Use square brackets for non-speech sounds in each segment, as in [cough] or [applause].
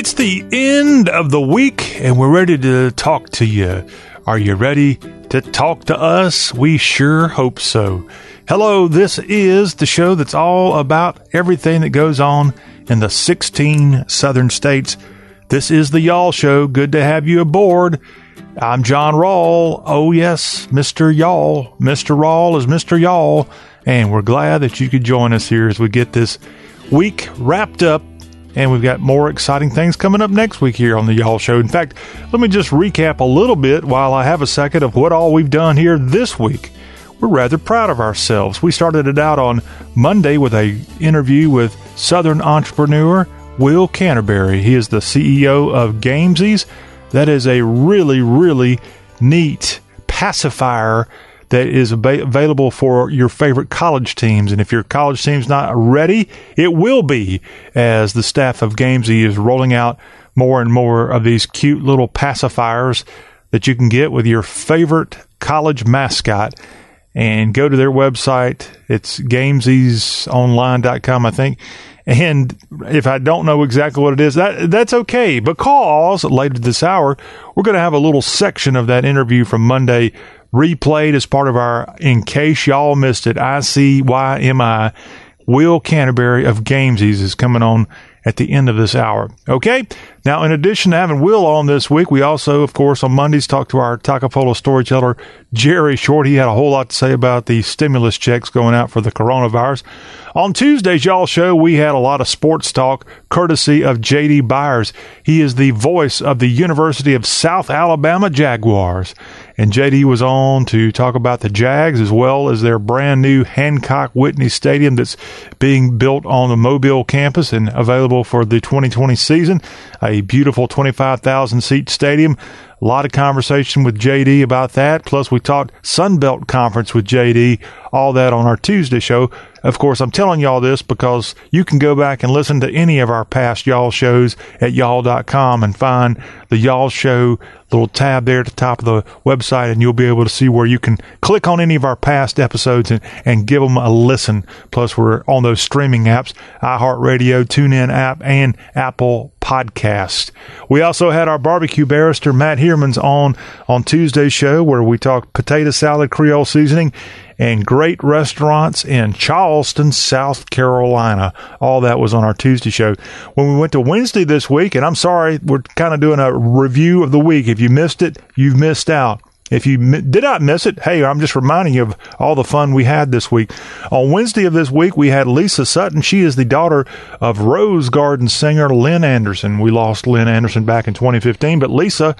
It's the end of the week, and we're ready to talk to you. Are you ready to talk to us? We sure hope so. Hello, this is the show that's all about everything that goes on in the 16 southern states. This is the Y'all Show. Good to have you aboard. I'm John Rawl. Oh, yes, Mr. Y'all. Mr. Rawl is Mr. Y'all. And we're glad that you could join us here as we get this week wrapped up and we've got more exciting things coming up next week here on the Y'all Show. In fact, let me just recap a little bit while I have a second of what all we've done here this week. We're rather proud of ourselves. We started it out on Monday with a interview with Southern entrepreneur Will Canterbury. He is the CEO of Gamesies. That is a really, really neat pacifier that is ab- available for your favorite college teams. And if your college team's not ready, it will be as the staff of Gamesy is rolling out more and more of these cute little pacifiers that you can get with your favorite college mascot. And go to their website. It's gamesiesonline.com, I think. And if I don't know exactly what it is, that that's okay. Because later this hour, we're going to have a little section of that interview from Monday replayed as part of our In Case Y'all Missed It, ICYMI. Will Canterbury of Gamesies is coming on at the end of this hour. Okay? Now, in addition to having Will on this week, we also, of course, on Mondays talk to our Takapola storyteller, Jerry Short. He had a whole lot to say about the stimulus checks going out for the coronavirus. On Tuesdays, y'all show, we had a lot of sports talk courtesy of JD Byers. He is the voice of the University of South Alabama Jaguars. And JD was on to talk about the Jags as well as their brand new Hancock Whitney Stadium that's being built on the Mobile campus and available for the 2020 season. A beautiful 25,000 seat stadium. A lot of conversation with JD about that. Plus, we talked Sunbelt Conference with JD. All that on our Tuesday show. Of course, I'm telling y'all this because you can go back and listen to any of our past y'all shows at y'all.com and find the y'all show little tab there at the top of the website and you'll be able to see where you can click on any of our past episodes and, and give them a listen. Plus, we're on those streaming apps, iHeartRadio, TuneIn app, and Apple Podcast. We also had our barbecue barrister, Matt Heermans, on on Tuesday's show where we talked potato salad, Creole seasoning, and great restaurants in Charleston, South Carolina. All that was on our Tuesday show. When we went to Wednesday this week, and I'm sorry, we're kind of doing a review of the week. If you missed it, you've missed out. If you did not miss it, hey, I'm just reminding you of all the fun we had this week. On Wednesday of this week, we had Lisa Sutton. She is the daughter of Rose Garden singer Lynn Anderson. We lost Lynn Anderson back in 2015, but Lisa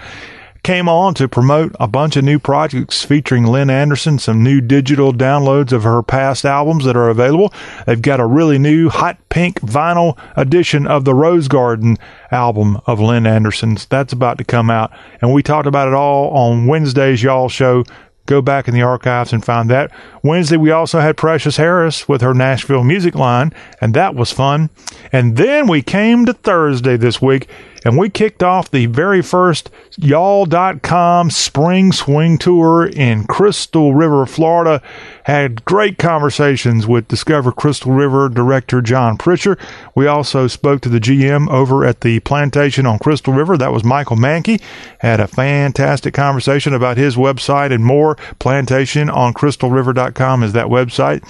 came on to promote a bunch of new projects featuring Lynn Anderson, some new digital downloads of her past albums that are available. They've got a really new hot pink vinyl edition of the Rose Garden album of Lynn Anderson's. That's about to come out. And we talked about it all on Wednesday's Y'all show. Go back in the archives and find that. Wednesday, we also had Precious Harris with her Nashville music line, and that was fun. And then we came to Thursday this week and we kicked off the very first y'all.com spring swing tour in Crystal River, Florida. Had great conversations with Discover Crystal River director John Pritchard. We also spoke to the GM over at the plantation on Crystal River. That was Michael Mankey. Had a fantastic conversation about his website and more. Plantation on crystalriver.com is that website.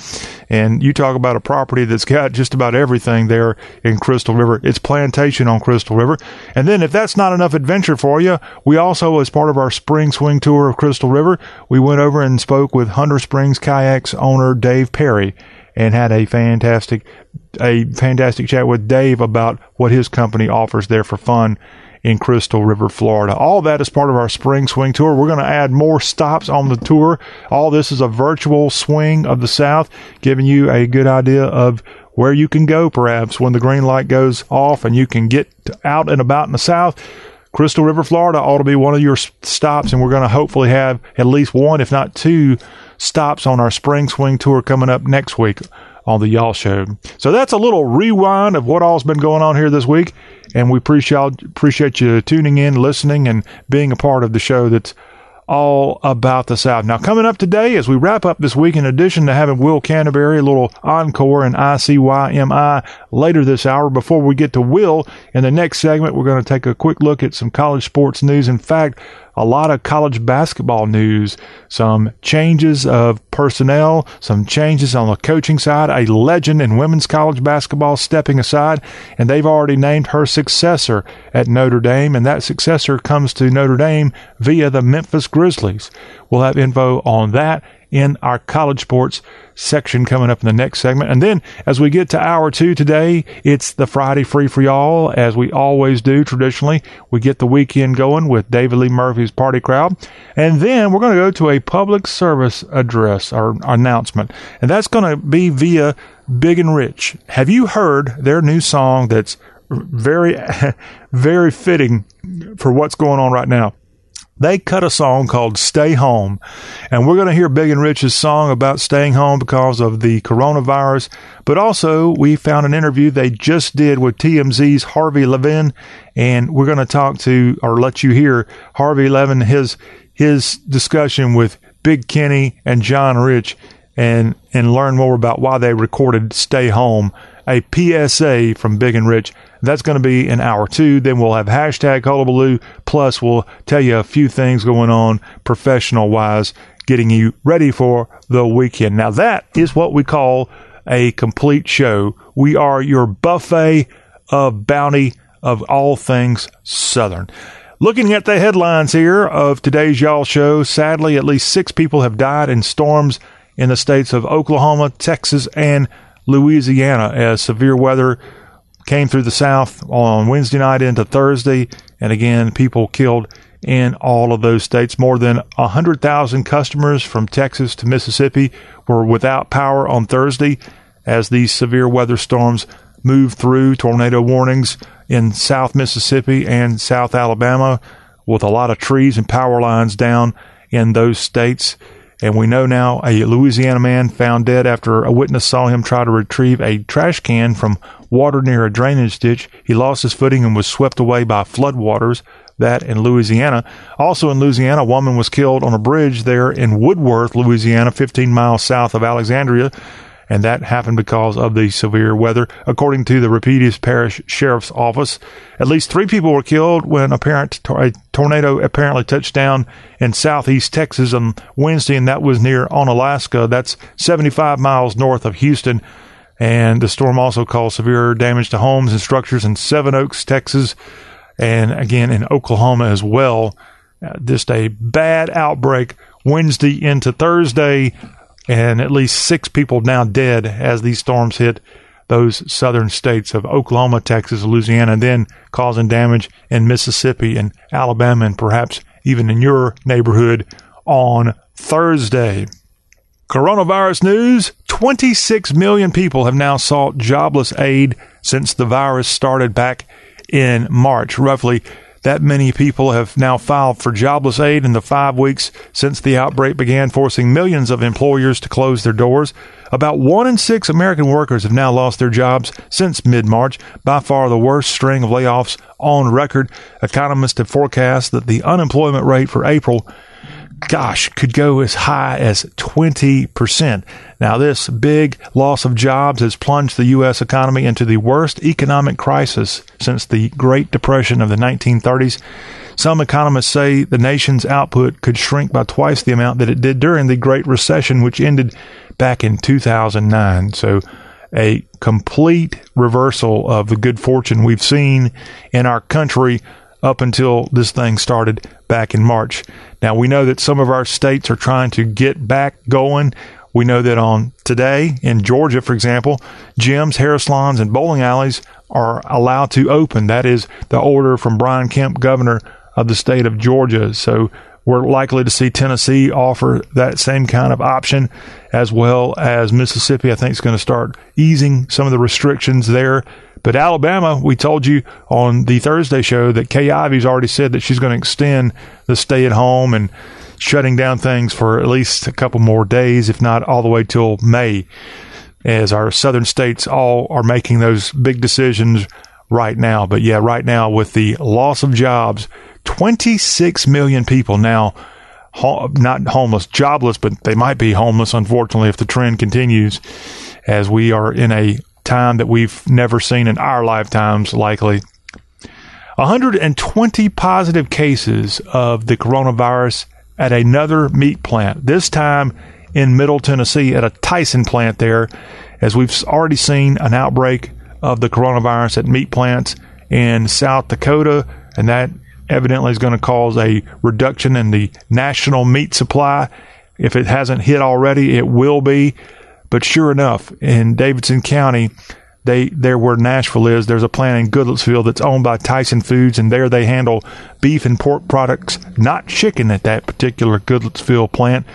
And you talk about a property that's got just about everything there in Crystal River. It's plantation on Crystal River. And then if that's not enough adventure for you, we also, as part of our spring swing tour of Crystal River, we went over and spoke with Hunter Springs Kayaks owner Dave Perry and had a fantastic, a fantastic chat with Dave about what his company offers there for fun in Crystal River, Florida. All that is part of our spring swing tour. We're going to add more stops on the tour. All this is a virtual swing of the South, giving you a good idea of where you can go perhaps when the green light goes off and you can get out and about in the south. Crystal River, Florida ought to be one of your stops, and we're going to hopefully have at least one, if not two, stops on our spring swing tour coming up next week on the Y'all Show. So that's a little rewind of what all's been going on here this week, and we appreciate appreciate you tuning in, listening, and being a part of the show that's all about the South. Now, coming up today, as we wrap up this week, in addition to having Will Canterbury, a little encore and ICYMI later this hour, before we get to Will in the next segment, we're going to take a quick look at some college sports news. In fact, a lot of college basketball news, some changes of personnel, some changes on the coaching side, a legend in women's college basketball stepping aside, and they've already named her successor at Notre Dame, and that successor comes to Notre Dame via the Memphis Grizzlies. We'll have info on that in our college sports section coming up in the next segment. And then as we get to hour two today, it's the Friday free for y'all, as we always do traditionally. We get the weekend going with David Lee Murphy's party crowd. And then we're going to go to a public service address or announcement. And that's going to be via Big and Rich. Have you heard their new song that's very, [laughs] very fitting for what's going on right now? They cut a song called Stay Home. And we're going to hear Big and Rich's song about staying home because of the coronavirus. But also, we found an interview they just did with TMZ's Harvey Levin. And we're going to talk to, or let you hear Harvey Levin, his, his discussion with Big Kenny and John Rich and, and learn more about why they recorded Stay Home, a PSA from Big and Rich that's going to be in hour two. Then we'll have hashtag hullabaloo. Plus, we'll tell you a few things going on professional wise, getting you ready for the weekend. Now, that is what we call a complete show. We are your buffet of bounty of all things Southern. Looking at the headlines here of today's Y'all show, sadly, at least six people have died in storms in the states of Oklahoma, Texas, and Louisiana as severe weather came through the South on Wednesday night into Thursday. And again, people killed in all of those states. More than 100,000 customers from Texas to Mississippi were without power on Thursday as these severe weather storms moved through tornado warnings in South Mississippi and South Alabama with a lot of trees and power lines down in those states. And we know now a Louisiana man found dead after a witness saw him try to retrieve a trash can from water near a drainage ditch. He lost his footing and was swept away by floodwaters. That in Louisiana. Also in Louisiana, a woman was killed on a bridge there in Woodworth, Louisiana, 15 miles south of Alexandria and that happened because of the severe weather. According to the Rapides Parish Sheriff's Office, at least three people were killed when apparent a tornado apparently touched down in southeast Texas on Wednesday, and that was near Onalaska. That's 75 miles north of Houston. And the storm also caused severe damage to homes and structures in Seven Oaks, Texas, and again in Oklahoma as well. Uh, just a bad outbreak Wednesday into Thursday and at least six people now dead as these storms hit those southern states of Oklahoma, Texas, Louisiana, and then causing damage in Mississippi and Alabama, and perhaps even in your neighborhood on Thursday. Coronavirus news 26 million people have now sought jobless aid since the virus started back in March. Roughly that many people have now filed for jobless aid in the five weeks since the outbreak began, forcing millions of employers to close their doors. About one in six American workers have now lost their jobs since mid March, by far the worst string of layoffs on record. Economists have forecast that the unemployment rate for April gosh, could go as high as 20%. Now, this big loss of jobs has plunged the U.S. economy into the worst economic crisis since the Great Depression of the 1930s. Some economists say the nation's output could shrink by twice the amount that it did during the Great Recession, which ended back in 2009. So, a complete reversal of the good fortune we've seen in our country up until this thing started back in March. Now, we know that some of our states are trying to get back going. We know that on today in Georgia, for example, gyms, hair salons, and bowling alleys are allowed to open. That is the order from Brian Kemp, governor of the state of Georgia. So we're likely to see Tennessee offer that same kind of option, as well as Mississippi. I think is going to start easing some of the restrictions there but Alabama, we told you on the Thursday show that Kay Ivey's already said that she's going to extend the stay at home and shutting down things for at least a couple more days, if not all the way till May, as our southern states all are making those big decisions right now. But yeah, right now with the loss of jobs, 26 million people now not homeless, jobless, but they might be homeless, unfortunately, if the trend continues, as we are in a time that we've never seen in our lifetimes, likely. 120 positive cases of the coronavirus at another meat plant, this time in Middle Tennessee at a Tyson plant there, as we've already seen an outbreak of the coronavirus at meat plants in South Dakota, and that evidently is going to cause a reduction in the national meat supply. If it hasn't hit already, it will be. But sure enough, in Davidson County, they there where Nashville is, there's a plant in Goodlettsville that's owned by Tyson Foods, and there they handle beef and pork products, not chicken at that particular Goodlettsville plant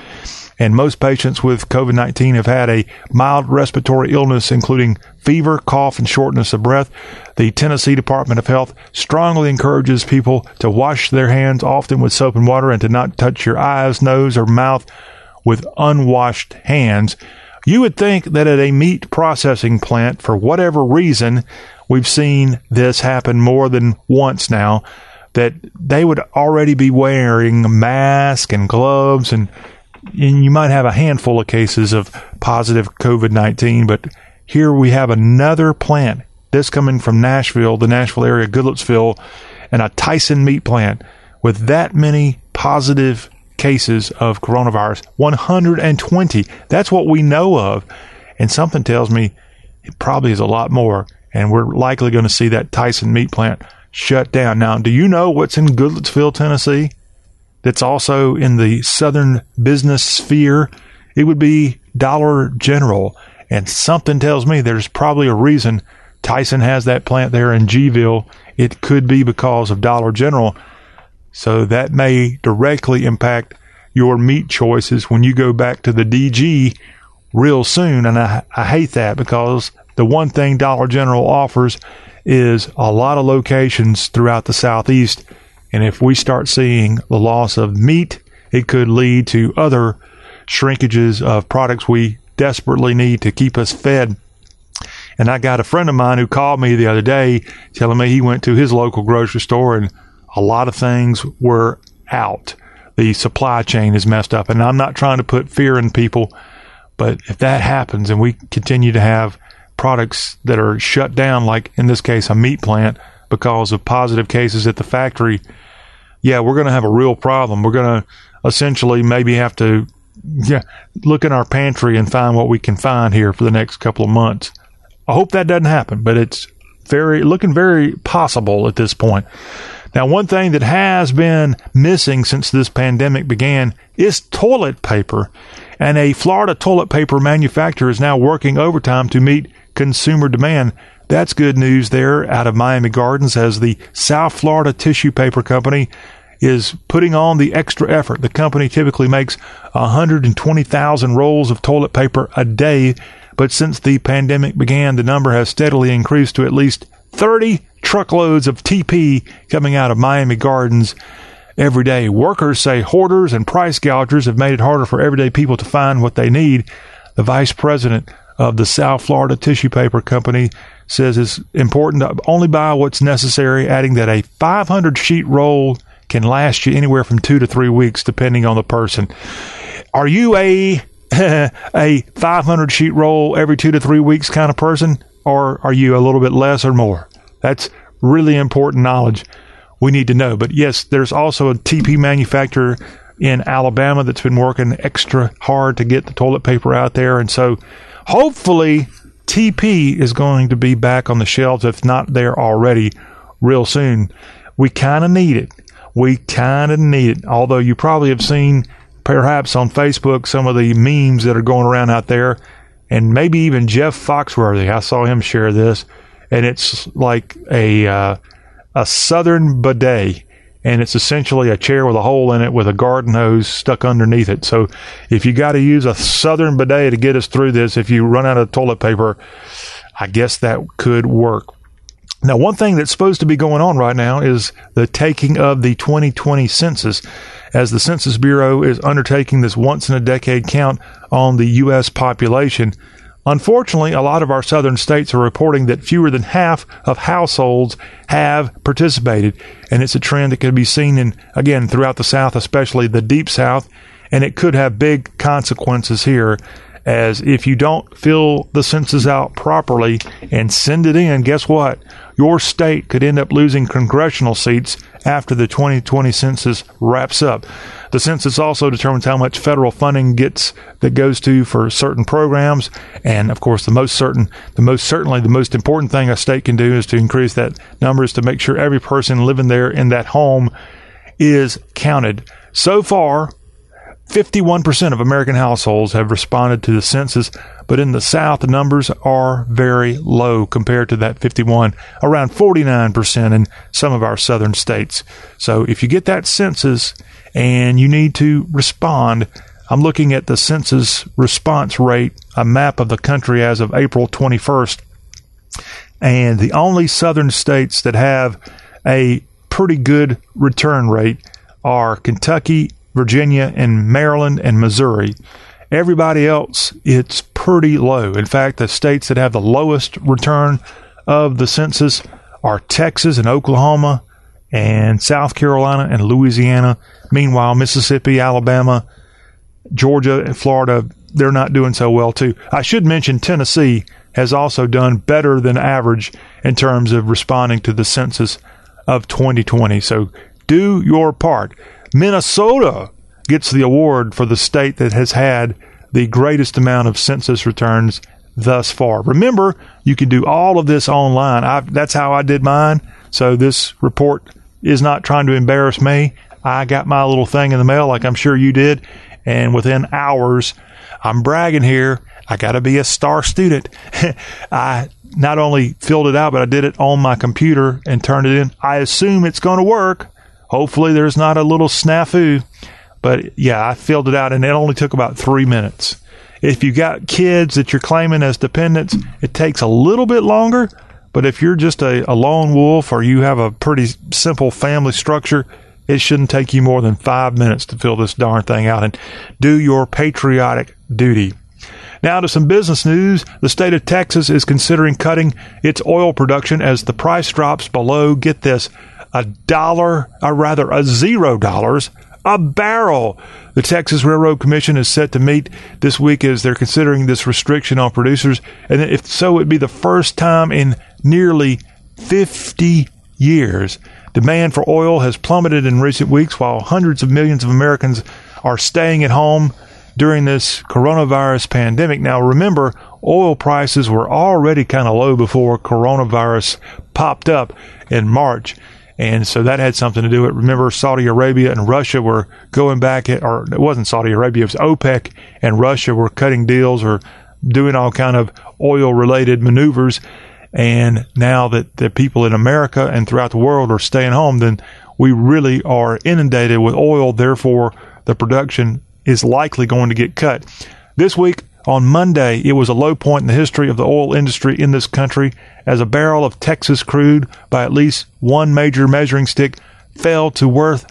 and most patients with COVID 19 have had a mild respiratory illness, including fever, cough, and shortness of breath. The Tennessee Department of Health strongly encourages people to wash their hands often with soap and water and to not touch your eyes, nose, or mouth with unwashed hands. You would think that at a meat processing plant, for whatever reason, we've seen this happen more than once now, that they would already be wearing masks and gloves and and you might have a handful of cases of positive COVID 19, but here we have another plant. This coming from Nashville, the Nashville area, Goodlettsville, and a Tyson meat plant with that many positive cases of coronavirus 120. That's what we know of. And something tells me it probably is a lot more. And we're likely going to see that Tyson meat plant shut down. Now, do you know what's in Goodlettsville, Tennessee? that's also in the southern business sphere, it would be Dollar General. And something tells me there's probably a reason Tyson has that plant there in Gville. It could be because of Dollar General. So that may directly impact your meat choices when you go back to the DG real soon. And I, I hate that because the one thing Dollar General offers is a lot of locations throughout the Southeast and if we start seeing the loss of meat, it could lead to other shrinkages of products we desperately need to keep us fed. And I got a friend of mine who called me the other day telling me he went to his local grocery store and a lot of things were out. The supply chain is messed up. And I'm not trying to put fear in people, but if that happens and we continue to have products that are shut down, like in this case, a meat plant, because of positive cases at the factory, yeah, we're going to have a real problem. We're going to essentially maybe have to yeah, look in our pantry and find what we can find here for the next couple of months. I hope that doesn't happen, but it's very looking very possible at this point. Now, one thing that has been missing since this pandemic began is toilet paper, and a Florida toilet paper manufacturer is now working overtime to meet consumer demand. That's good news there out of Miami Gardens as the South Florida Tissue Paper Company is putting on the extra effort. The company typically makes 120,000 rolls of toilet paper a day, but since the pandemic began, the number has steadily increased to at least 30 truckloads of TP coming out of Miami Gardens every day. Workers say hoarders and price gougers have made it harder for everyday people to find what they need. The vice president of the South Florida Tissue Paper Company says it's important to only buy what's necessary, adding that a 500 sheet roll can last you anywhere from two to three weeks, depending on the person. Are you a [laughs] a 500 sheet roll every two to three weeks kind of person, or are you a little bit less or more? That's really important knowledge we need to know. But yes, there's also a TP manufacturer in Alabama that's been working extra hard to get the toilet paper out there, and so hopefully TP is going to be back on the shelves if not there already real soon. We kind of need it we kind of need it. Although you probably have seen perhaps on Facebook some of the memes that are going around out there, and maybe even Jeff Foxworthy. I saw him share this, and it's like a uh, a southern bidet, and it's essentially a chair with a hole in it with a garden hose stuck underneath it. So if you got to use a southern bidet to get us through this, if you run out of toilet paper, I guess that could work. Now, one thing that's supposed to be going on right now is the taking of the 2020 census, as the Census Bureau is undertaking this once in a decade count on the U.S. population. Unfortunately, a lot of our southern states are reporting that fewer than half of households have participated, and it's a trend that can be seen in again throughout the South, especially the deep South, and it could have big consequences here as if you don't fill the census out properly and send it in, guess what? Your state could end up losing congressional seats after the 2020 census wraps up. The census also determines how much federal funding gets that goes to for certain programs, and of course, the most certain, the most certainly the most important thing a state can do is to increase that number is to make sure every person living there in that home is counted. So far, 51% of American households have responded to the census, but in the South, the numbers are very low compared to that 51, around 49% in some of our southern states. So if you get that census and you need to respond, I'm looking at the census response rate, a map of the country as of April 21st. And the only southern states that have a pretty good return rate are Kentucky Virginia, and Maryland and Missouri. Everybody else, it's pretty low. In fact, the states that have the lowest return of the census are Texas and Oklahoma and South Carolina and Louisiana. Meanwhile, Mississippi, Alabama, Georgia, and Florida, they're not doing so well too. I should mention Tennessee has also done better than average in terms of responding to the census of 2020. So do your part. Minnesota gets the award for the state that has had the greatest amount of census returns thus far. Remember, you can do all of this online. I, that's how I did mine. So this report is not trying to embarrass me. I got my little thing in the mail, like I'm sure you did, and within hours, I'm bragging here. I got to be a star student. [laughs] I not only filled it out, but I did it on my computer and turned it in. I assume it's going to work. Hopefully, there's not a little snafu. But yeah, I filled it out and it only took about three minutes. If you got kids that you're claiming as dependents, it takes a little bit longer. But if you're just a, a lone wolf or you have a pretty simple family structure, it shouldn't take you more than five minutes to fill this darn thing out and do your patriotic duty. Now to some business news. The state of Texas is considering cutting its oil production as the price drops below, get this, a dollar, or rather a zero dollars a barrel. The Texas Railroad Commission is set to meet this week as they're considering this restriction on producers. And if so, it'd be the first time in nearly 50 years. Demand for oil has plummeted in recent weeks while hundreds of millions of Americans are staying at home during this coronavirus pandemic. Now, remember, oil prices were already kind of low before coronavirus popped up in March. And so that had something to do with it. Remember, Saudi Arabia and Russia were going back, at, or it wasn't Saudi Arabia, it was OPEC and Russia were cutting deals or doing all kind of oil related maneuvers. And now that the people in America and throughout the world are staying home, then we really are inundated with oil. Therefore, the production is likely going to get cut. This week, on Monday, it was a low point in the history of the oil industry in this country as a barrel of Texas crude by at least one major measuring stick fell to worth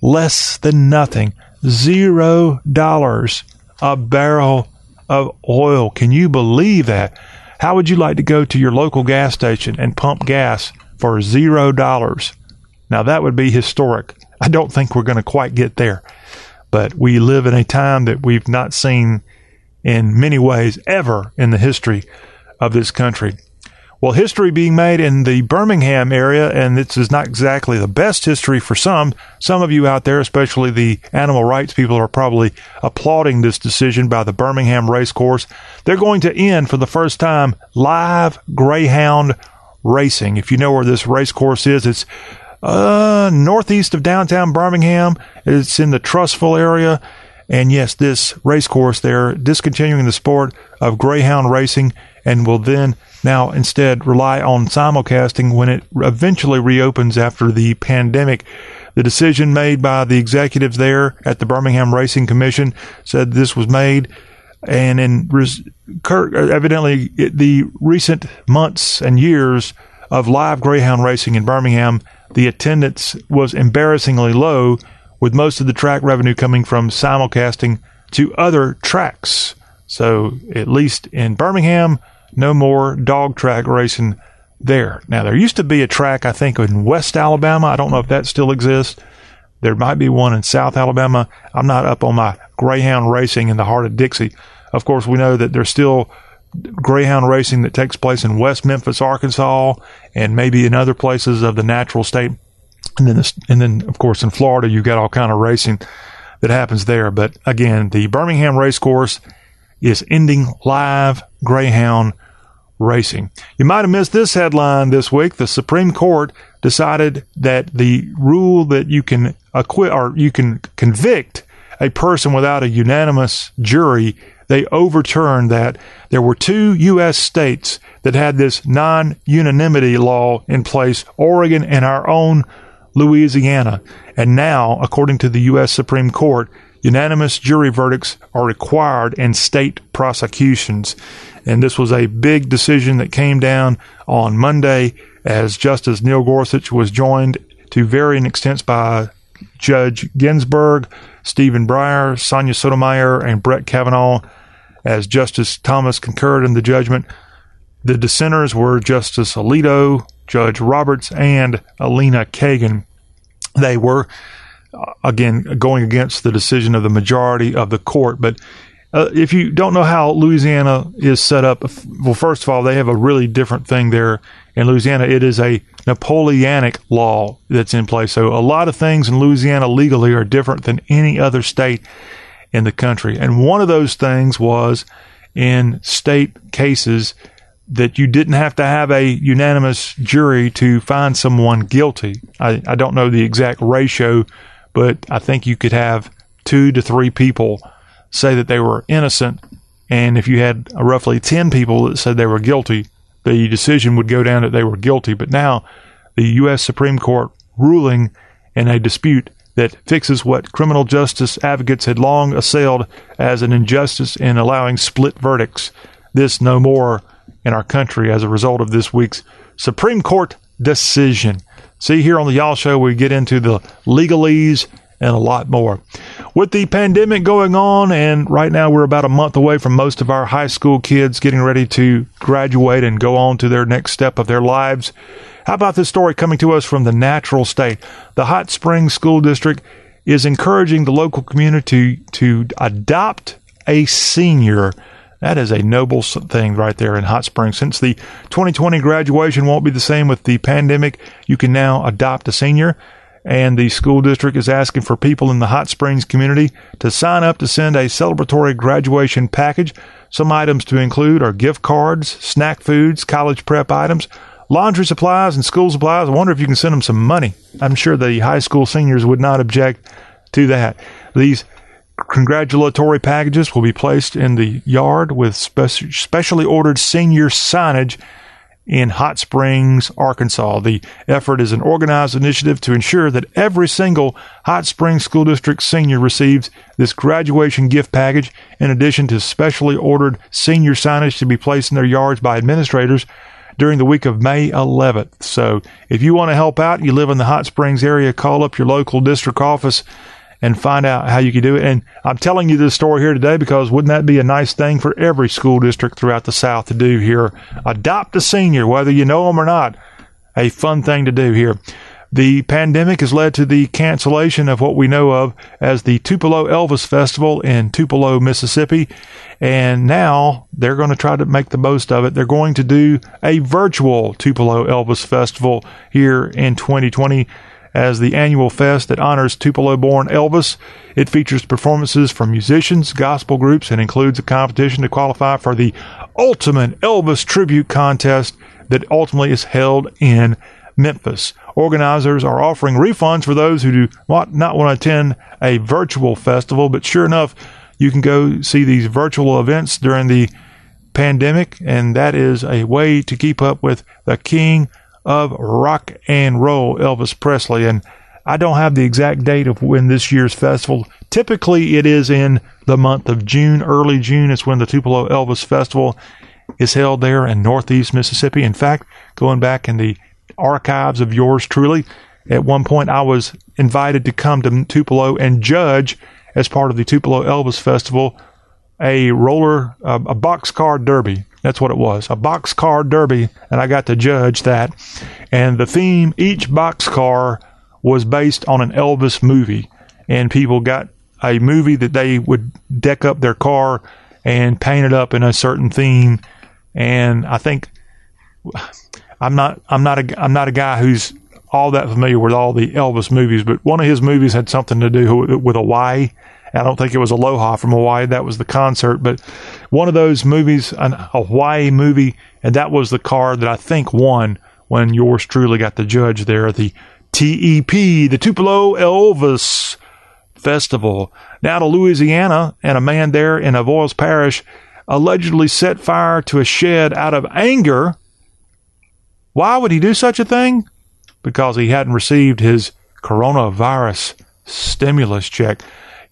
less than nothing. Zero dollars a barrel of oil. Can you believe that? How would you like to go to your local gas station and pump gas for zero dollars? Now that would be historic. I don't think we're going to quite get there, but we live in a time that we've not seen in many ways ever in the history of this country. Well, history being made in the Birmingham area, and this is not exactly the best history for some. Some of you out there, especially the animal rights people, are probably applauding this decision by the Birmingham Racecourse. They're going to end for the first time live greyhound racing. If you know where this racecourse is, it's uh, northeast of downtown Birmingham. It's in the Trussville area. And yes, this racecourse, they're discontinuing the sport of greyhound racing and will then now instead rely on simulcasting when it eventually reopens after the pandemic. The decision made by the executives there at the Birmingham Racing Commission said this was made and in Kirk, evidently the recent months and years of live greyhound racing in Birmingham, the attendance was embarrassingly low with most of the track revenue coming from simulcasting to other tracks. So at least in Birmingham, no more dog track racing there. Now there used to be a track I think in West Alabama. I don't know if that still exists. There might be one in South Alabama. I'm not up on my greyhound racing in the heart of Dixie. Of course, we know that there's still greyhound racing that takes place in West Memphis, Arkansas, and maybe in other places of the natural state. And then, this, and then of course, in Florida, you've got all kind of racing that happens there. But again, the Birmingham Racecourse is ending live greyhound racing. You might have missed this headline this week. The Supreme Court decided that the rule that you can acquit or you can convict a person without a unanimous jury they overturned that. There were two U.S. states that had this non unanimity law in place Oregon and our own Louisiana. And now, according to the U.S. Supreme Court, unanimous jury verdicts are required in state prosecutions. And this was a big decision that came down on Monday as Justice Neil Gorsuch was joined to varying extents by Judge Ginsburg, Stephen Breyer, Sonia Sotomayor, and Brett Kavanaugh as Justice Thomas concurred in the judgment. The dissenters were Justice Alito, Judge Roberts, and Elena Kagan. They were, uh, again, going against the decision of the majority of the court. But uh, if you don't know how Louisiana is set up, well, first of all, they have a really different thing there in Louisiana. It is a Napoleonic law that's in place. So a lot of things in Louisiana legally are different than any other state in the country. And one of those things was in state cases that you didn't have to have a unanimous jury to find someone guilty. I, I don't know the exact ratio, but I think you could have two to three people say that they were innocent. And if you had roughly 10 people that said they were guilty, the decision would go down that they were guilty. But now the U.S. Supreme Court ruling in a dispute that fixes what criminal justice advocates had long assailed as an injustice in allowing split verdicts. This no more in our country as a result of this week's Supreme Court decision. See, here on the Y'all Show, we get into the legalese and a lot more. With the pandemic going on, and right now we're about a month away from most of our high school kids getting ready to graduate and go on to their next step of their lives. How about this story coming to us from the natural state? The Hot Springs School District is encouraging the local community to adopt a senior. That is a noble thing right there in Hot Springs. Since the 2020 graduation won't be the same with the pandemic, you can now adopt a senior. And the school district is asking for people in the Hot Springs community to sign up to send a celebratory graduation package. Some items to include are gift cards, snack foods, college prep items, laundry supplies and school supplies. I wonder if you can send them some money. I'm sure the high school seniors would not object to that. These congratulatory packages will be placed in the yard with spe- specially ordered senior signage in Hot Springs, Arkansas. The effort is an organized initiative to ensure that every single Hot Springs School District senior receives this graduation gift package, in addition to specially ordered senior signage to be placed in their yards by administrators during the week of May 11th. So if you want to help out, you live in the Hot Springs area, call up your local district office and find out how you can do it. And I'm telling you this story here today because wouldn't that be a nice thing for every school district throughout the South to do here? Adopt a senior, whether you know them or not. A fun thing to do here. The pandemic has led to the cancellation of what we know of as the Tupelo Elvis Festival in Tupelo, Mississippi. And now they're going to try to make the most of it. They're going to do a virtual Tupelo Elvis Festival here in 2020 as the annual fest that honors Tupelo born Elvis. It features performances from musicians, gospel groups, and includes a competition to qualify for the Ultimate Elvis Tribute Contest that ultimately is held in Memphis. Organizers are offering refunds for those who do not, not want to attend a virtual festival, but sure enough, you can go see these virtual events during the pandemic, and that is a way to keep up with the king of rock and roll, Elvis Presley. And I don't have the exact date of when this year's festival. Typically, it is in the month of June, early June is when the Tupelo Elvis Festival is held there in Northeast Mississippi. In fact, going back in the archives of yours truly. At one point, I was invited to come to Tupelo and judge as part of the Tupelo Elvis Festival a roller, a, a boxcar derby. That's what it was, a box car derby, and I got to judge that. And the theme, each box car was based on an Elvis movie, and people got a movie that they would deck up their car and paint it up in a certain theme. And I think I'm not I'm not a I'm not a guy who's all that familiar with all the Elvis movies, but one of his movies had something to do with Hawaii. I don't think it was Aloha from Hawaii. That was the concert, but one of those movies, an, a Hawaii movie, and that was the car that I think won when yours truly got the judge there, the TEP, the Tupelo Elvis Festival. Now to Louisiana, and a man there in Avoyelles Parish allegedly set fire to a shed out of anger. Why would he do such a thing? Because he hadn't received his coronavirus stimulus check.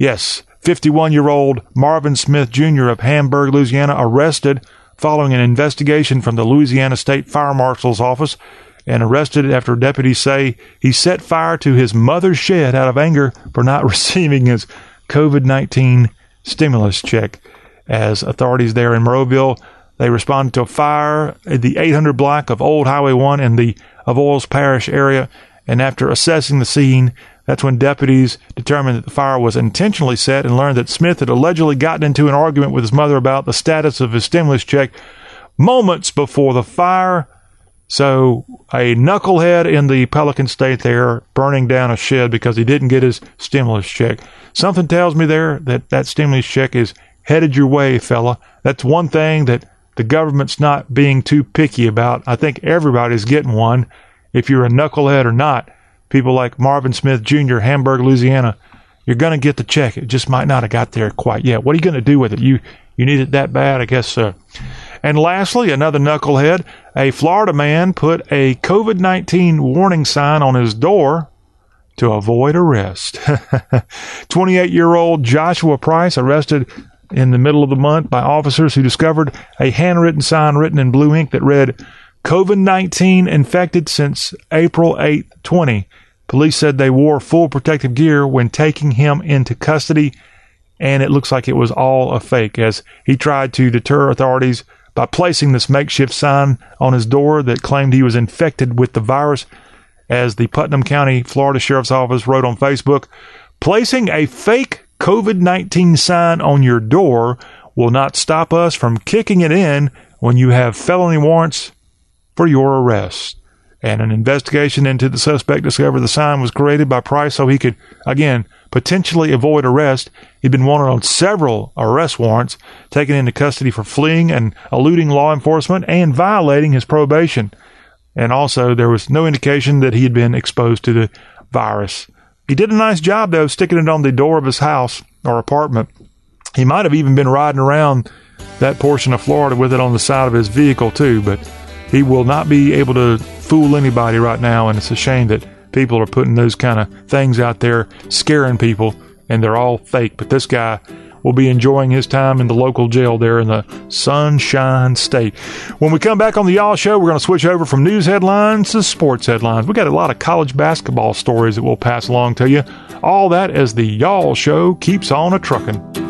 Yes, 51 year old Marvin Smith Jr. of Hamburg, Louisiana, arrested following an investigation from the Louisiana State Fire Marshal's office and arrested after deputies say he set fire to his mother's shed out of anger for not [laughs] receiving his COVID 19 stimulus check. As authorities there in Moreauville, they responded to a fire at the 800 block of Old Highway 1 in the Avoyelles Parish area, and after assessing the scene, that's when deputies determined that the fire was intentionally set and learned that Smith had allegedly gotten into an argument with his mother about the status of his stimulus check moments before the fire. So, a knucklehead in the Pelican State there burning down a shed because he didn't get his stimulus check. Something tells me there that that stimulus check is headed your way, fella. That's one thing that the government's not being too picky about. I think everybody's getting one, if you're a knucklehead or not people like Marvin Smith Jr., Hamburg, Louisiana, you're going to get the check. It just might not have got there quite yet. What are you going to do with it? You you need it that bad? I guess so. And lastly, another knucklehead, a Florida man put a COVID 19 warning sign on his door to avoid arrest. [laughs] 28 year old Joshua Price arrested in the middle of the month by officers who discovered a handwritten sign written in blue ink that read, COVID 19 infected since April 8, 20. Police said they wore full protective gear when taking him into custody, and it looks like it was all a fake as he tried to deter authorities by placing this makeshift sign on his door that claimed he was infected with the virus. As the Putnam County, Florida Sheriff's Office wrote on Facebook, placing a fake COVID 19 sign on your door will not stop us from kicking it in when you have felony warrants for your arrest and an investigation into the suspect discovered the sign was created by Price so he could, again, potentially avoid arrest. He'd been wanted on several arrest warrants, taken into custody for fleeing and eluding law enforcement and violating his probation. And also, there was no indication that he had been exposed to the virus. He did a nice job, though, sticking it on the door of his house or apartment. He might have even been riding around that portion of Florida with it on the side of his vehicle, too, but he will not be able to fool anybody right now, and it's a shame that people are putting those kind of things out there, scaring people, and they're all fake. But this guy will be enjoying his time in the local jail there in the Sunshine State. When we come back on the Y'all Show, we're going to switch over from news headlines to sports headlines. We got a lot of college basketball stories that we'll pass along to you. All that as the Y'all Show keeps on a trucking.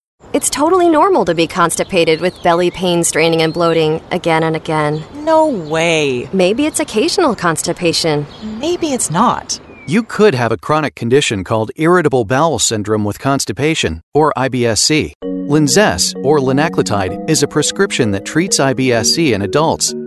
It's totally normal to be constipated with belly pain, straining, and bloating again and again. No way. Maybe it's occasional constipation. Maybe it's not. You could have a chronic condition called irritable bowel syndrome with constipation, or IBSC. Linzess, or linaclotide, is a prescription that treats IBSC in adults.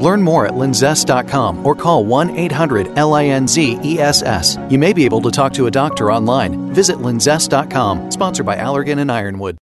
Learn more at linzess.com or call 1 800 LINZESS. You may be able to talk to a doctor online. Visit linzess.com, sponsored by Allergan and Ironwood.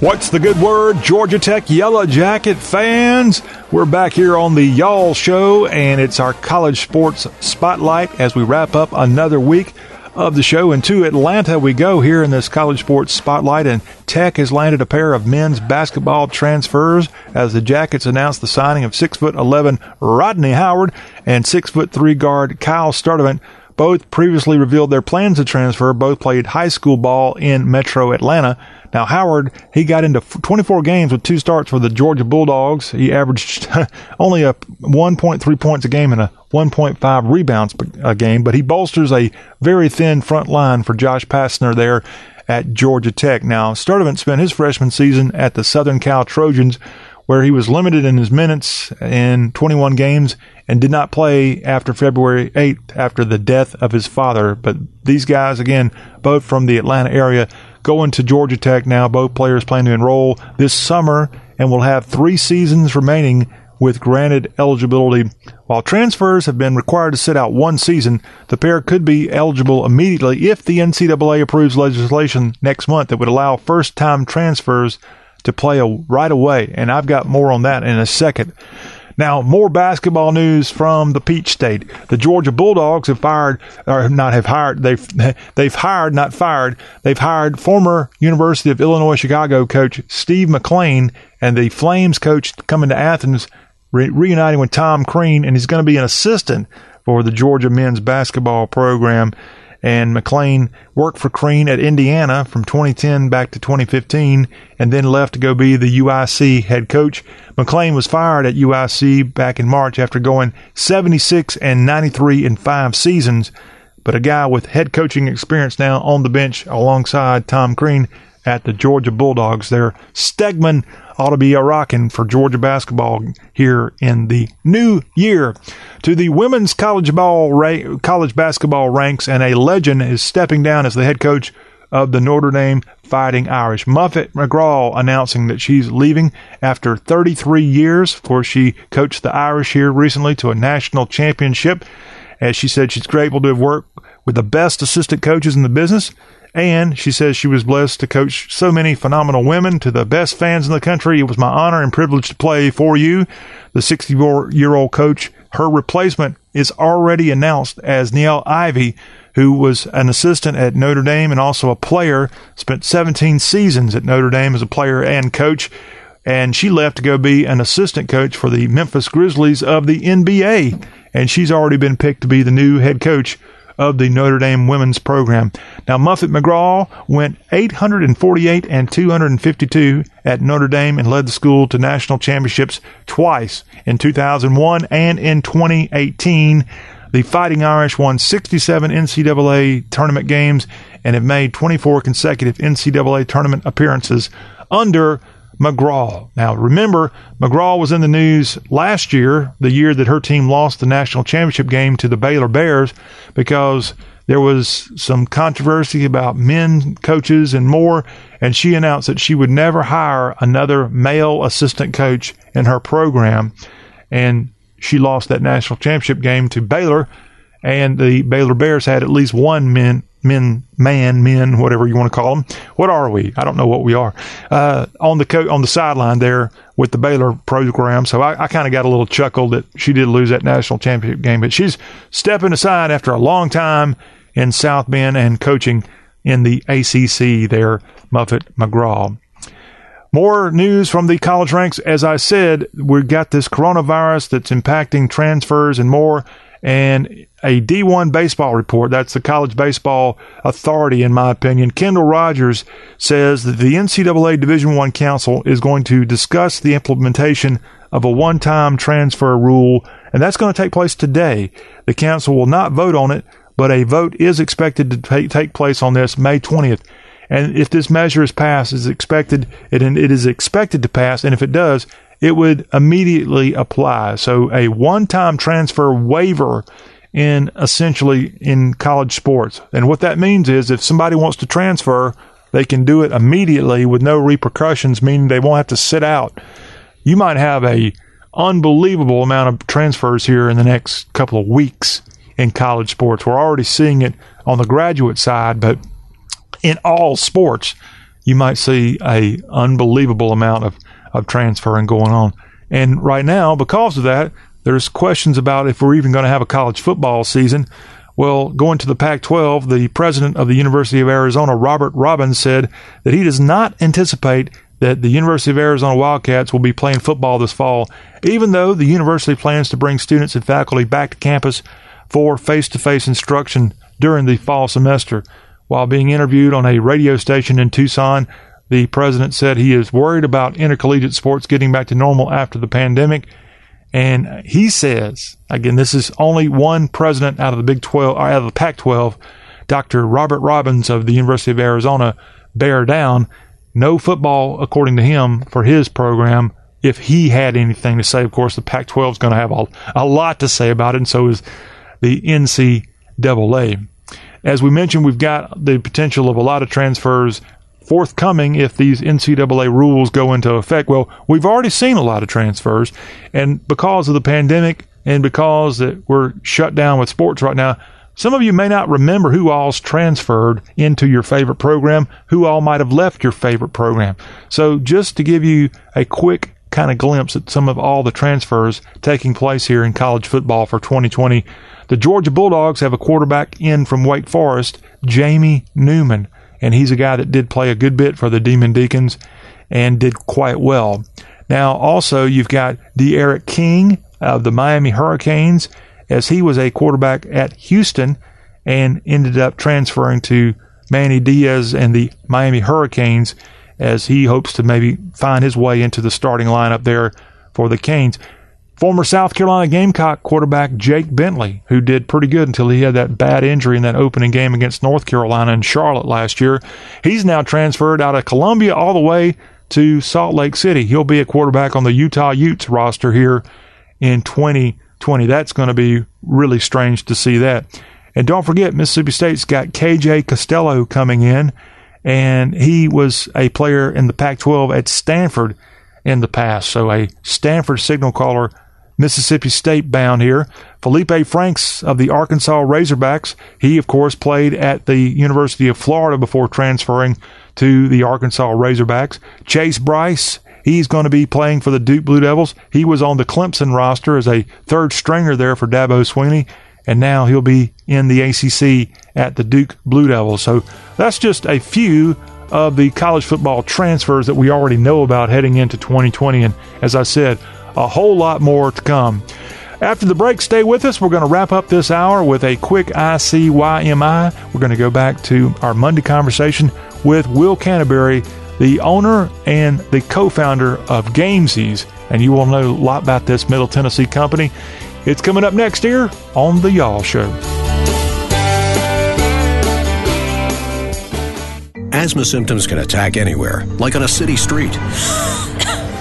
What's the good word, Georgia Tech Yellow Jacket fans? We're back here on the Y'all Show, and it's our college sports spotlight as we wrap up another week of the show. And to Atlanta we go here in this college sports spotlight, and Tech has landed a pair of men's basketball transfers as the Jackets announced the signing of six foot eleven Rodney Howard and six foot three guard Kyle Sturdivant. Both previously revealed their plans to transfer. Both played high school ball in Metro Atlanta. Now, Howard, he got into 24 games with two starts for the Georgia Bulldogs. He averaged [laughs] only a 1.3 points a game and a 1.5 rebounds a game, but he bolsters a very thin front line for Josh Pastner there at Georgia Tech. Now, Sturdivant spent his freshman season at the Southern Cal Trojans, where he was limited in his minutes in 21 games and did not play after February 8th after the death of his father. But these guys, again, both from the Atlanta area, going to Georgia Tech now. Both players plan to enroll this summer and will have three seasons remaining with granted eligibility. While transfers have been required to sit out one season, the pair could be eligible immediately if the NCAA approves legislation next month that would allow first time transfers to play right away. And I've got more on that in a second. Now, more basketball news from the Peach State. The Georgia Bulldogs have fired, or not have hired, they've, [laughs] they've hired, not fired, they've hired former University of Illinois Chicago coach Steve McClain and the Flames coach coming to Athens, re- reuniting with Tom Crean, and he's going to be an assistant for the Georgia men's basketball program and McClain worked for Crean at Indiana from 2010 back to 2015 and then left to go be the UIC head coach. McClain was fired at UIC back in March after going 76 and 93 in five seasons, but a guy with head coaching experience now on the bench alongside Tom Crean at the Georgia Bulldogs. Their Stegeman ought to be a rocking for Georgia basketball here in the new year. To the women's college ball ra- college basketball ranks, and a legend is stepping down as the head coach of the Notre Dame Fighting Irish. Muffet McGraw announcing that she's leaving after 33 years. Course, she coached the Irish here recently to a national championship. As she said, she's grateful to have worked with the best assistant coaches in the business and she says she was blessed to coach so many phenomenal women to the best fans in the country. It was my honor and privilege to play for you. The 64 year old coach, her replacement is already announced as Niele Ivey, who was an assistant at Notre Dame and also a player, spent 17 seasons at Notre Dame as a player and coach. And she left to go be an assistant coach for the Memphis Grizzlies of the NBA. And she's already been picked to be the new head coach of the Notre Dame women's program. Now, Muffet McGraw went 848 and 252 at Notre Dame and led the school to national championships twice in 2001 and in 2018. The Fighting Irish won 67 NCAA tournament games and have made 24 consecutive NCAA tournament appearances under McGraw. Now, remember, McGraw was in the news last year, the year that her team lost the national championship game to the Baylor Bears, because there was some controversy about men coaches and more, and she announced that she would never hire another male assistant coach in her program. And she lost that national championship game to Baylor and the Baylor Bears had at least one men men, man, men, whatever you want to call them. What are we? I don't know what we are. Uh, on the co- on the sideline there with the Baylor program. So I, I kind of got a little chuckle that she did lose that national championship game, but she's stepping aside after a long time in South Bend and coaching in the ACC there, Muffet McGraw. More news from the college ranks. As I said, we've got this coronavirus that's impacting transfers and more and a D1 baseball report. That's the college baseball authority, in my opinion. Kendall Rogers says that the NCAA Division One Council is going to discuss the implementation of a one-time transfer rule, and that's going to take place today. The council will not vote on it, but a vote is expected to take, take place on this May 20th. And if this measure is passed, is expected, it, it is expected to pass, and if it does, it would immediately apply. So a one-time transfer waiver in essentially in college sports. And what that means is if somebody wants to transfer, they can do it immediately with no repercussions, meaning they won't have to sit out. You might have a unbelievable amount of transfers here in the next couple of weeks in college sports. We're already seeing it on the graduate side, but in all sports, you might see a unbelievable amount of of transferring going on. And right now, because of that, there's questions about if we're even going to have a college football season. Well, going to the Pac 12, the president of the University of Arizona, Robert Robbins, said that he does not anticipate that the University of Arizona Wildcats will be playing football this fall, even though the university plans to bring students and faculty back to campus for face to face instruction during the fall semester. While being interviewed on a radio station in Tucson, the president said he is worried about intercollegiate sports getting back to normal after the pandemic. And he says, again, this is only one president out of the Big 12, or out of the Pac 12, Dr. Robert Robbins of the University of Arizona, bear down. No football, according to him, for his program. If he had anything to say, of course, the Pac 12 is going to have a, a lot to say about it, and so is the NCAA. As we mentioned, we've got the potential of a lot of transfers forthcoming if these NCAA rules go into effect. Well, we've already seen a lot of transfers, and because of the pandemic and because that we're shut down with sports right now, some of you may not remember who all's transferred into your favorite program, who all might have left your favorite program. So, just to give you a quick kind of glimpse at some of all the transfers taking place here in college football for 2020, the Georgia Bulldogs have a quarterback in from Wake Forest, Jamie Newman and he's a guy that did play a good bit for the Demon Deacons and did quite well. Now, also, you've got D'Eriq King of the Miami Hurricanes, as he was a quarterback at Houston and ended up transferring to Manny Diaz and the Miami Hurricanes as he hopes to maybe find his way into the starting lineup there for the Canes. Former South Carolina Gamecock quarterback Jake Bentley, who did pretty good until he had that bad injury in that opening game against North Carolina and Charlotte last year. He's now transferred out of Columbia all the way to Salt Lake City. He'll be a quarterback on the Utah Utes roster here in 2020. That's going to be really strange to see that. And don't forget, Mississippi State's got KJ Costello coming in, and he was a player in the Pac 12 at Stanford in the past. So a Stanford signal caller Mississippi State bound here. Feleipe Franks of the Arkansas Razorbacks. He, of course, played at the University of Florida before transferring to the Arkansas Razorbacks. Chase Brice. He's going to be playing for the Duke Blue Devils. He was on the Clemson roster as a third stringer there for Dabo Swinney, and now he'll be in the ACC at the Duke Blue Devils. So that's just a few of the college football transfers that we already know about heading into 2020. And as I said, a whole lot more to come. After the break, stay with us. We're going to wrap up this hour with a quick ICYMI. We're going to go back to our Monday conversation with Will Canterbury, the owner and the co founder of Gamezies. And you will know a lot about this Middle Tennessee company. It's coming up next year on The Y'all Show. Asthma symptoms can attack anywhere, like on a city street. [laughs]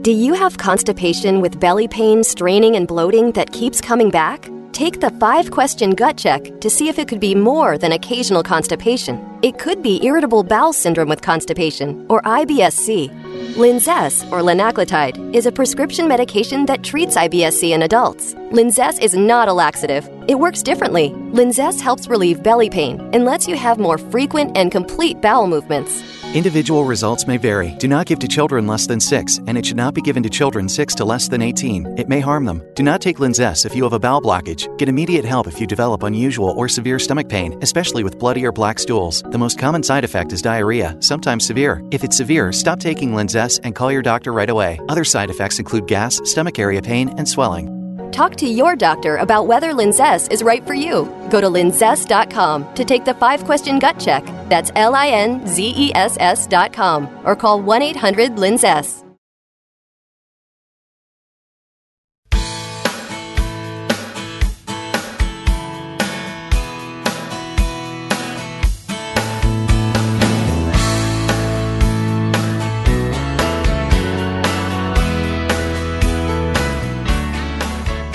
Do you have constipation with belly pain, straining, and bloating that keeps coming back? Take the five question gut check to see if it could be more than occasional constipation. It could be irritable bowel syndrome with constipation, or IBSC. Linzess, or linaclotide, is a prescription medication that treats IBSC in adults. Linzess is not a laxative. It works differently. Linzess helps relieve belly pain and lets you have more frequent and complete bowel movements. Individual results may vary. Do not give to children less than 6, and it should not be given to children 6 to less than 18. It may harm them. Do not take Linzess if you have a bowel blockage. Get immediate help if you develop unusual or severe stomach pain, especially with bloody or black stools. The most common side effect is diarrhea, sometimes severe. If it's severe, stop taking Linzess and call your doctor right away. Other side effects include gas, stomach area pain, and swelling. Talk to your doctor about whether Linzess is right for you. Go to linzess.com to take the five question gut check. That's L I N Z E S S.com or call 1 800 Linzess.